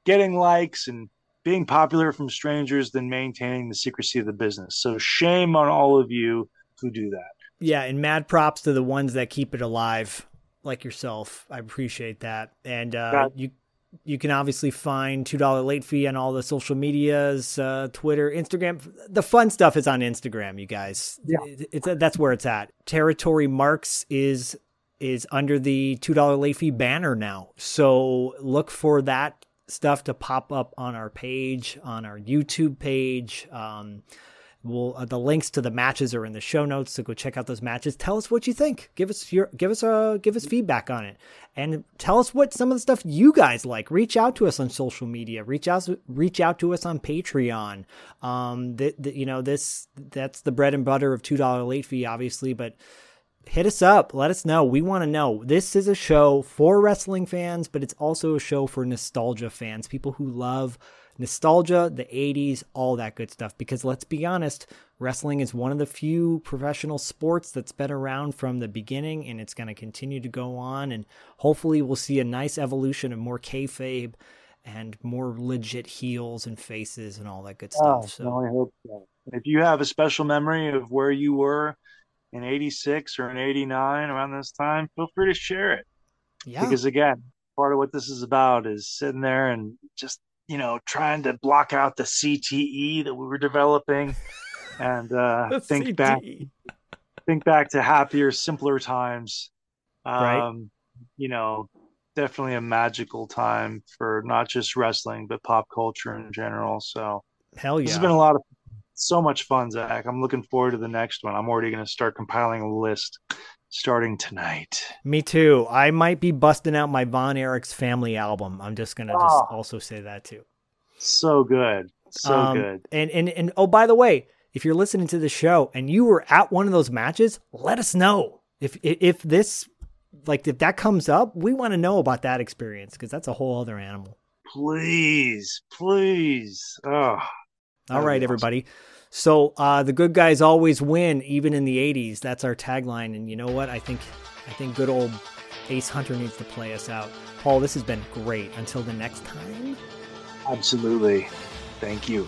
getting likes and being popular from strangers than maintaining the secrecy of the business. So shame on all of you who do that. Yeah, and mad props to the ones that keep it alive, like yourself. I appreciate that. And uh, you you can obviously find two dollar late fee on all the social medias, uh, Twitter, Instagram. The fun stuff is on Instagram, you guys. Yeah. It- it's that's where it's at. Territory Marks is is under the two dollar late fee banner now, so look for that stuff to pop up on our page, on our YouTube page. Um, We'll, uh, the links to the matches are in the show notes, so go check out those matches. Tell us what you think. Give us your give us a give us feedback on it, and tell us what some of the stuff you guys like. Reach out to us on social media. Reach out reach out to us on Patreon. Um, that you know this that's the bread and butter of two dollar late fee, obviously, but hit us up. Let us know. We want to know. This is a show for wrestling fans, but it's also a show for nostalgia fans, people who love nostalgia, the 80s, all that good stuff. Because let's be honest, wrestling is one of the few professional sports that's been around from the beginning and it's going to continue to go on. And hopefully, we'll see a nice evolution of more kayfabe and more legit heels and faces and all that good Oh, stuff. so, I hope so. If you have a special memory of where you were in 86 or in 89 around this time, feel free to share it. yeah. Because again, part of what this is about is sitting there and just, you know, trying to block out the CTE that we were developing and uh, think back think back to happier, simpler times. Um, Right. You know, definitely a magical time for not just wrestling, but pop culture in general. So Hell this yeah. has been a lot of so much fun, Zak. I'm looking forward to the next one. I'm already going to start compiling a list starting tonight. Me too. I might be busting out my Von Erich's family album. I'm just gonna just Oh. also say that too. So good. So Um, good. And and and oh, by the way, if you're listening to the show and you were at one of those matches, let us know. If if this like if that comes up, we want to know about that experience because that's a whole other animal. Please, please. Oh, All That'd right, be awesome. everybody. So uh, the good guys always win, even in the '80s. That's our tagline. And you know what? I think I think good old Ace Hunter needs to play us out. Paul, this has been great. Until the next time. absolutely. Thank you.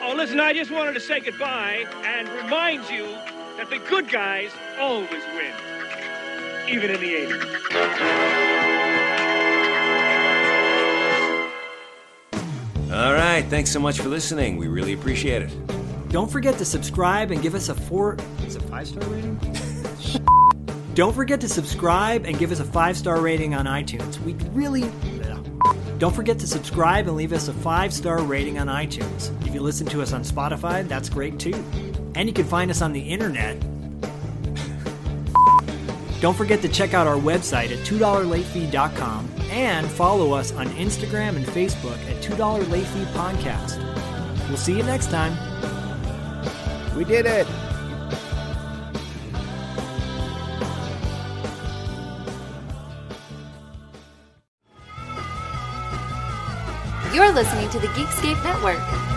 Oh, listen, I just wanted to say goodbye and remind you that the good guys always win, even in the 80s. All right, thanks so much for listening. We really appreciate it. Don't forget to subscribe and give us a four. Is it five star rating? Don't forget to subscribe and give us a five star rating on iTunes. We really. Don't forget to subscribe and leave us a five star rating on iTunes. If you listen to us on Spotify, that's great too. And you can find us on the internet. Don't forget to check out our website at $2latefee.com and follow us on Instagram and Facebook at $2 Late Fee Podcast. We'll see you next time. We did it. You're listening to the Geekscape Network.